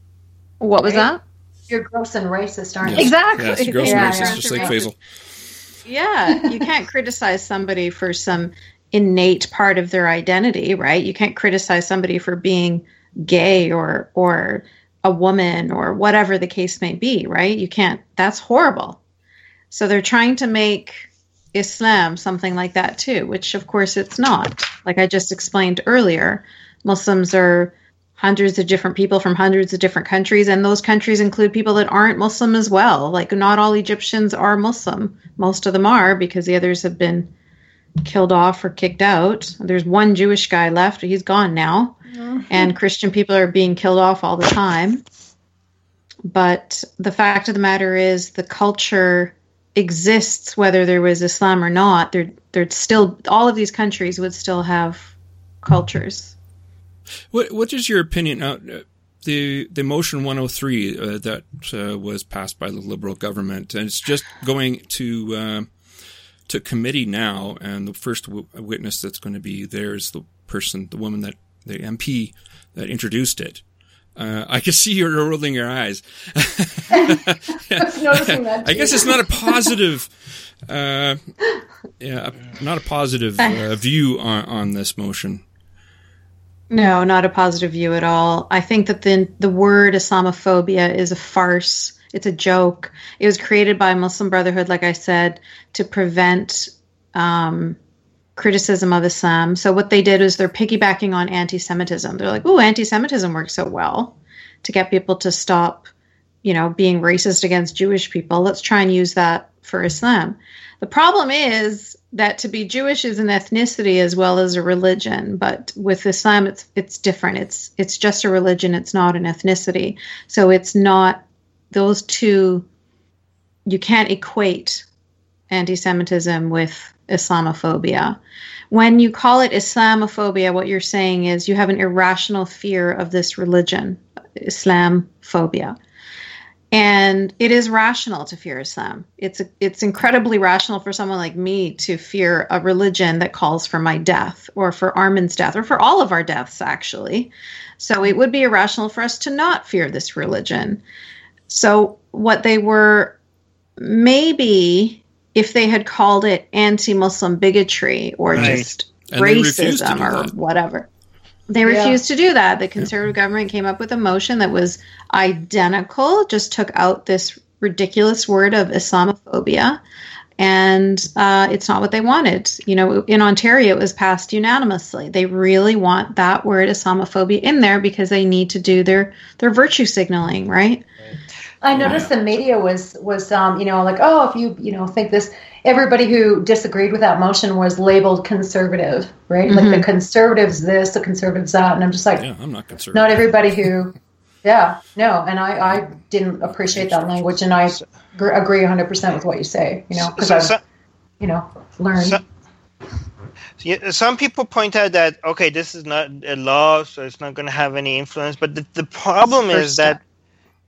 What was right? that? You're gross and racist, aren't yes. you? Exactly. Yes, gross yeah, and racist, yeah, just like Faisal. Yeah, you can't criticize somebody for some innate part of their identity, right? You can't criticize somebody for being gay or or a woman or whatever the case may be, right? You can't that's horrible. So they're trying to make Islam something like that too, which of course it's not. Like I just explained earlier, Muslims are hundreds of different people from hundreds of different countries and those countries include people that aren't muslim as well. Like not all egyptians are muslim. Most of them are because the others have been killed off or kicked out. There's one jewish guy left. He's gone now. Mm-hmm. and christian people are being killed off all the time. But the fact of the matter is the culture exists whether there was islam or not. There there's still all of these countries would still have cultures what What is your opinion now? Uh, the the motion 103 uh, that uh, was passed by the Liberal government, and it's just going to uh, to committee now. And the first w- witness that's going to be there is the person, the woman that the MP that introduced it. Uh, I can see you're rolling your eyes. I guess it's not a positive, uh, yeah, not a positive uh, view on, on this motion. No, not a positive view at all. I think that the the word Islamophobia is a farce. It's a joke. It was created by Muslim Brotherhood, like I said, to prevent um, criticism of Islam. So what they did was they're piggybacking on anti-Semitism. They're like, "Oh, anti-Semitism works so well to get people to stop, you know, being racist against Jewish people. Let's try and use that for Islam." The problem is that to be Jewish is an ethnicity as well as a religion, but with Islam it's it's different. It's it's just a religion, it's not an ethnicity. So it's not those two you can't equate anti-Semitism with Islamophobia. When you call it Islamophobia, what you're saying is you have an irrational fear of this religion, Islamophobia and it is rational to fear Islam. It's it's incredibly rational for someone like me to fear a religion that calls for my death, or for Armin's death, or for all of our deaths, actually. So it would be irrational for us to not fear this religion. So what they were maybe if they had called it anti-Muslim bigotry or right. just and racism or whatever. They refused yeah. to do that. The conservative yeah. government came up with a motion that was identical, just took out this ridiculous word of Islamophobia. And uh, it's not what they wanted. You know, in Ontario, it was passed unanimously. They really want that word Islamophobia in there because they need to do their their virtue signaling, right? I noticed the media was was um, you know like oh if you you know think this everybody who disagreed with that motion was labeled conservative, right? Mm-hmm. Like the mm-hmm. conservatives this, the conservatives that, and I'm just like, yeah, I'm not conservative. Not everybody who, yeah, no, and I, I didn't appreciate that language, and I agree 100 percent with what you say, you know, because so, I've, you know, learned. So, some people point out that okay, this is not a law, so it's not going to have any influence. But the, the problem is that,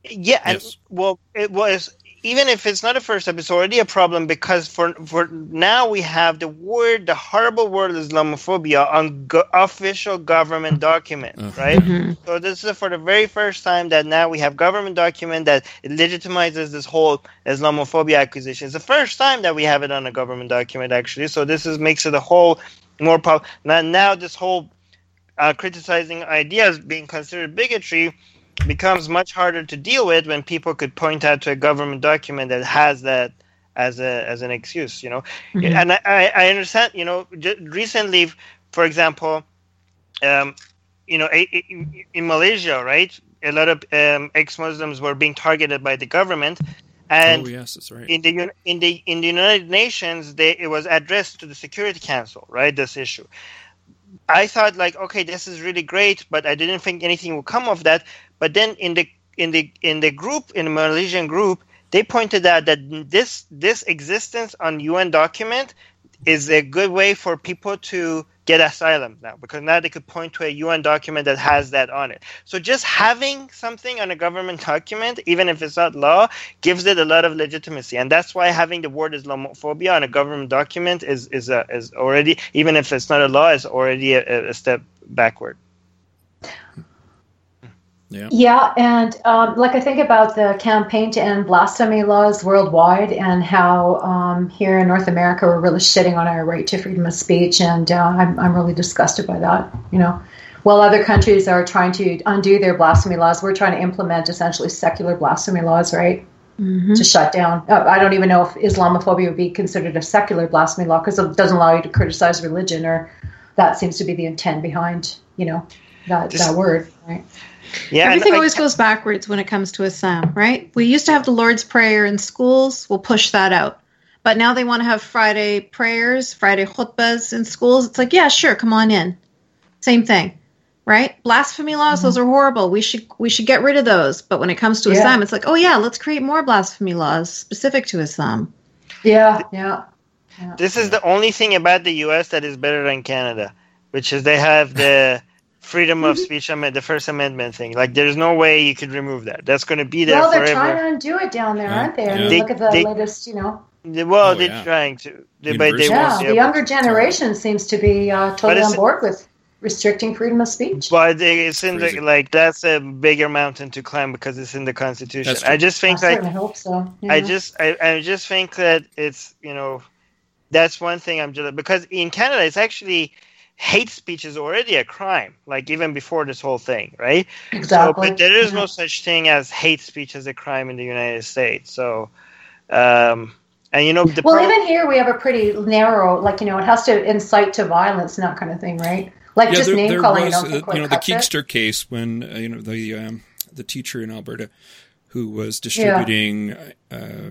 yeah, yes. and, well, it was even if it's not a first step, it's already a problem because for for now we have the word, the horrible word Islamophobia on go- official government document, uh-huh. right? Mm-hmm. So this is for the very first time that now we have government document that legitimizes this whole Islamophobia accusation. It's the first time that we have it on a government document, actually. So this is makes it a whole more pop. Now, now this whole uh, criticizing ideas being considered bigotry becomes much harder to deal with when people could point out to a government document that has that as a as an excuse, you know. Mm-hmm. And I, I understand, you know, recently, for example, um, you know, in Malaysia, right, a lot of um, ex-Muslims were being targeted by the government, And oh, yes, that's right. In the in the in the United Nations, they, it was addressed to the Security Council, right? This issue. I thought like, okay, this is really great, but I didn't think anything would come of that. But then in the in the in the group in the Malaysian group, they pointed out that this this existence on UN document is a good way for people to get asylum now because now they could point to a UN document that has that on it. So just having something on a government document, even if it's not law, gives it a lot of legitimacy, and that's why having the word Islamophobia on a government document is is a, is already even if it's not a law, is already a, a step backward. Yeah. Yeah, and um, like I think about the campaign to end blasphemy laws worldwide, and how um, here in North America we're really shitting on our right to freedom of speech, and uh, I'm I'm really disgusted by that. You know, while other countries are trying to undo their blasphemy laws, we're trying to implement essentially secular blasphemy laws, right? Mm-hmm. To shut down. Uh, I don't even know if Islamophobia would be considered a secular blasphemy law because it doesn't allow you to criticize religion, or that seems to be the intent behind you know that that word, right? Yeah, everything I, always goes backwards when it comes to Islam, right? We used to have the Lord's Prayer in schools. We'll push that out. But now they want to have Friday prayers, Friday khutbas in schools. It's like, yeah, sure, come on in. Same thing, right? Blasphemy laws, mm-hmm. those are horrible. We should we should get rid of those. But when it comes to yeah. Islam, it's like, oh yeah, let's create more blasphemy laws specific to Islam. Yeah, yeah. yeah. This is the only thing about the U.S. that is better than Canada, which is they have the freedom of mm-hmm. speech amendment, the First Amendment thing. Like, there's no way you could remove that. That's going to be there. Well, they're forever. trying to undo it down there, aren't they? I mean, they, look at the they, latest, you know. well, oh, they're yeah. trying to. They, but they yeah, the younger generation seems to be uh, totally on board with restricting freedom of speech. But it's in the like that's a bigger mountain to climb because it's in the Constitution. I just think I like hope so. Yeah. I just I, I just think that it's you know that's one thing I'm just because in Canada it's actually hate speech is already a crime, like even before this whole thing, right? Exactly. So, but there is yeah. no such thing as hate speech as a crime in the United States. So, um, and you know, well, pro- even here we have a pretty narrow, like you know, it has to incite to violence and that kind of thing, right? Like yeah, just there, name there calling. Was, uh, you know, the Keegstra it. case when uh, you know the um, the teacher in Alberta who was distributing yeah. uh,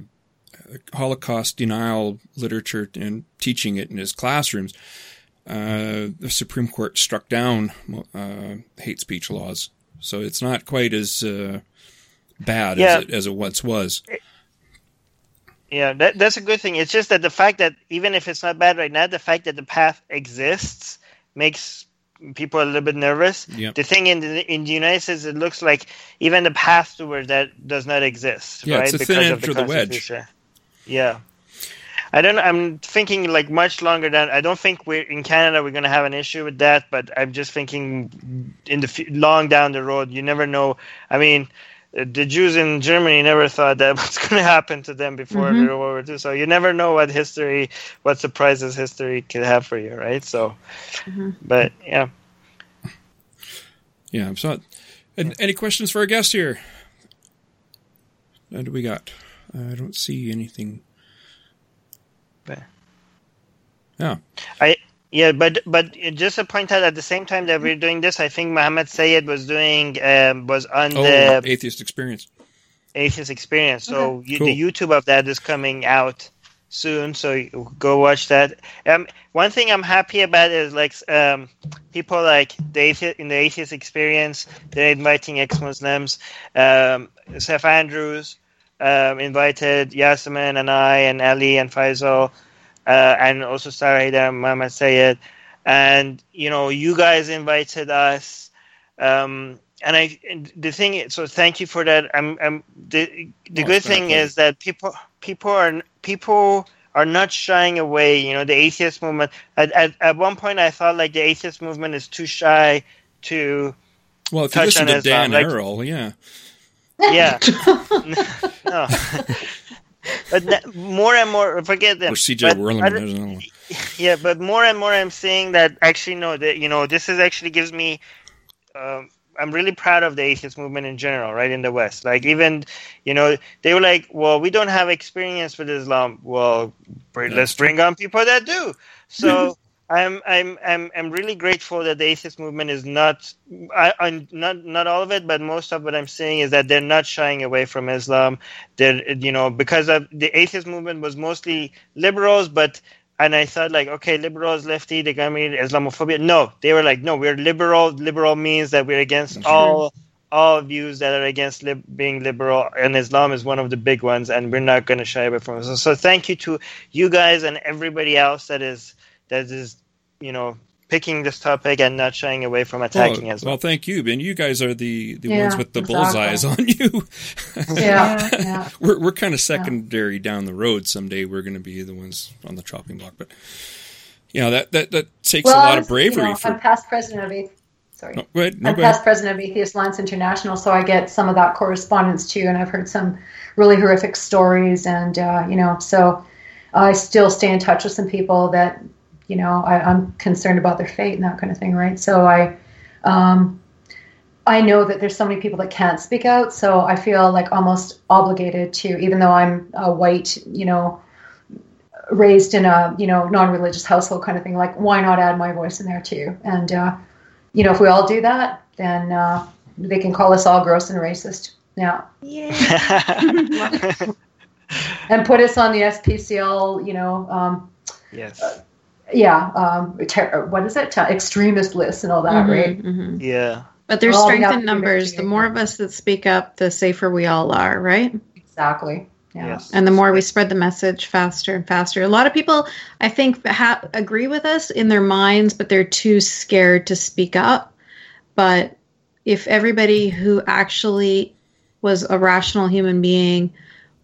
Holocaust denial literature and teaching it in his classrooms uh, the Supreme Court struck down uh, hate speech laws. So it's not quite as uh, bad yeah. as, it, as it once was. Yeah, that, that's a good thing. It's just that the fact that even if it's not bad right now, the fact that the path exists makes people a little bit nervous. Yep. The thing in the in the United States, it looks like even the path towards that does not exist. Yeah, right? it's a because thin of the, the wedge. Yeah. I don't. I'm thinking like much longer than. I don't think we're in Canada. We're going to have an issue with that. But I'm just thinking in the long down the road. You never know. I mean, the Jews in Germany never thought that was going to happen to them before mm-hmm. World War II. So you never know what history, what surprises history could have for you, right? So, mm-hmm. but yeah, yeah. So, and any questions for our guest here? What do we got? I don't see anything. Yeah. I yeah, but but just to point out at the same time that we're doing this, I think Mohammed Sayed was doing um, was on oh, the atheist experience. Atheist experience. So okay. you, cool. the YouTube of that is coming out soon. So go watch that. Um, one thing I'm happy about is like um, people like the atheist, in the atheist experience. They're inviting ex-Muslims. Um, Seth Andrews um, invited Yasmine and I and Ali and Faisal uh, and also Sarah Haider, Muhammad Sayed. And, you know, you guys invited us. Um, and I, and the thing, so thank you for that. I'm, I'm the, the oh, good thing is that people, people are, people are not shying away. You know, the atheist movement, at, at, at one point I thought like the atheist movement is too shy to, well, if you listen to Dan like, Arel, yeah. Yeah. no but more and more, forget them. Or CJ Werleman. Yeah, but more and more, I'm seeing that actually, no, that you know, this is actually gives me. Um, I'm really proud of the atheist movement in general, right in the West. Like even, you know, they were like, "Well, we don't have experience with Islam. Well, let's bring on people that do." So I'm I'm I'm I'm really grateful that the atheist movement is not I, I'm not not all of it, but most of what I'm seeing is that they're not shying away from Islam. They're you know because of the atheist movement was mostly liberals, but and I thought like okay, liberals, lefty, they got me Islamophobia. No, they were like no, we're liberal. Liberal means that we're against all all views that are against lib- being liberal, and Islam is one of the big ones, and we're not going to shy away from it. So, so thank you to you guys and everybody else that is that is you know picking this topic and not shying away from attacking well, as well. Well, thank you, Ben. You guys are the, the yeah, ones with the exactly. bullseyes on you. yeah, yeah. We're we're kind of secondary yeah. down the road. Someday we're going to be the ones on the chopping block, but you know that that that takes well, a lot was, of bravery. You know, for... I'm past president of Atheist. Sorry, no, go ahead. No, I'm go past ahead. president of Atheist Alliance International, so I get some of that correspondence too, and I've heard some really horrific stories, and uh, you know, so I still stay in touch with some people that you know, I, am concerned about their fate and that kind of thing, right? So I, um, I know that there's so many people that can't speak out, so I feel like almost obligated to, even though I'm a white, you know, raised in a you know non-religious household kind of thing. Like, why not add my voice in there too? And uh, you know, if we all do that, then uh, they can call us all gross and racist. Yeah. Yeah. and put us on the SPCL, you know. Um, yes. Uh, yeah, um, ter- what is it? extremist lists and all that, mm-hmm, right? Mm-hmm. Yeah. But there's well, strength in numbers. The more of us that speak up, the safer we all are, right? Exactly. Yeah. Yes. And the more we spread the message faster and faster. A lot of people, I think, ha- agree with us in their minds, but they're too scared to speak up. But if everybody who actually was a rational human being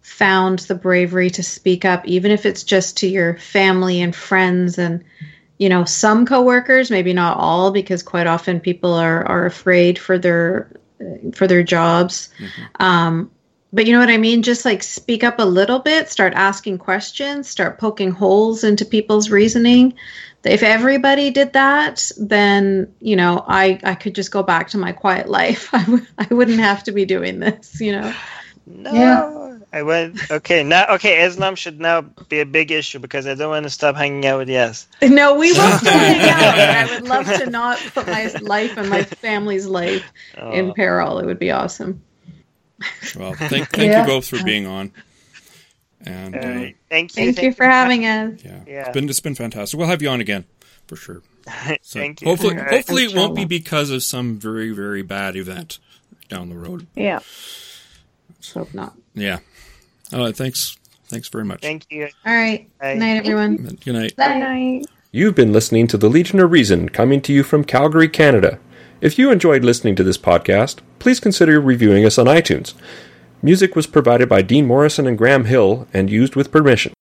found the bravery to speak up, even if it's just to your family and friends and you know some coworkers, maybe not all, because quite often people are are afraid for their for their jobs. Mm-hmm. Um, but you know what I mean? Just like speak up a little bit, start asking questions, start poking holes into people's reasoning. If everybody did that, then you know I I could just go back to my quiet life. I w- I wouldn't have to be doing this. You know. No. Yeah. I went okay now. Okay, Islam should now be a big issue because I don't want to stop hanging out with Yes. No, we will still hang out. I would love to not put my life and my family's life oh. in peril. It would be awesome. Well, thank, thank yeah. you both for being on. And uh, thank you. Thank, thank you for having us. Yeah, yeah. It's been it's been fantastic. We'll have you on again for sure. So thank you. Hopefully, right. hopefully it won't be because of some very very bad event down the road. Yeah. Hope not. Yeah. All right. Thanks. Thanks very much. Thank you. All right. Bye. Good night, everyone. Good night. Good night. You've been listening to The Legion of Reason coming to you from Calgary, Canada. If you enjoyed listening to this podcast, please consider reviewing us on iTunes. Music was provided by Dean Morrison and Graham Hill and used with permission.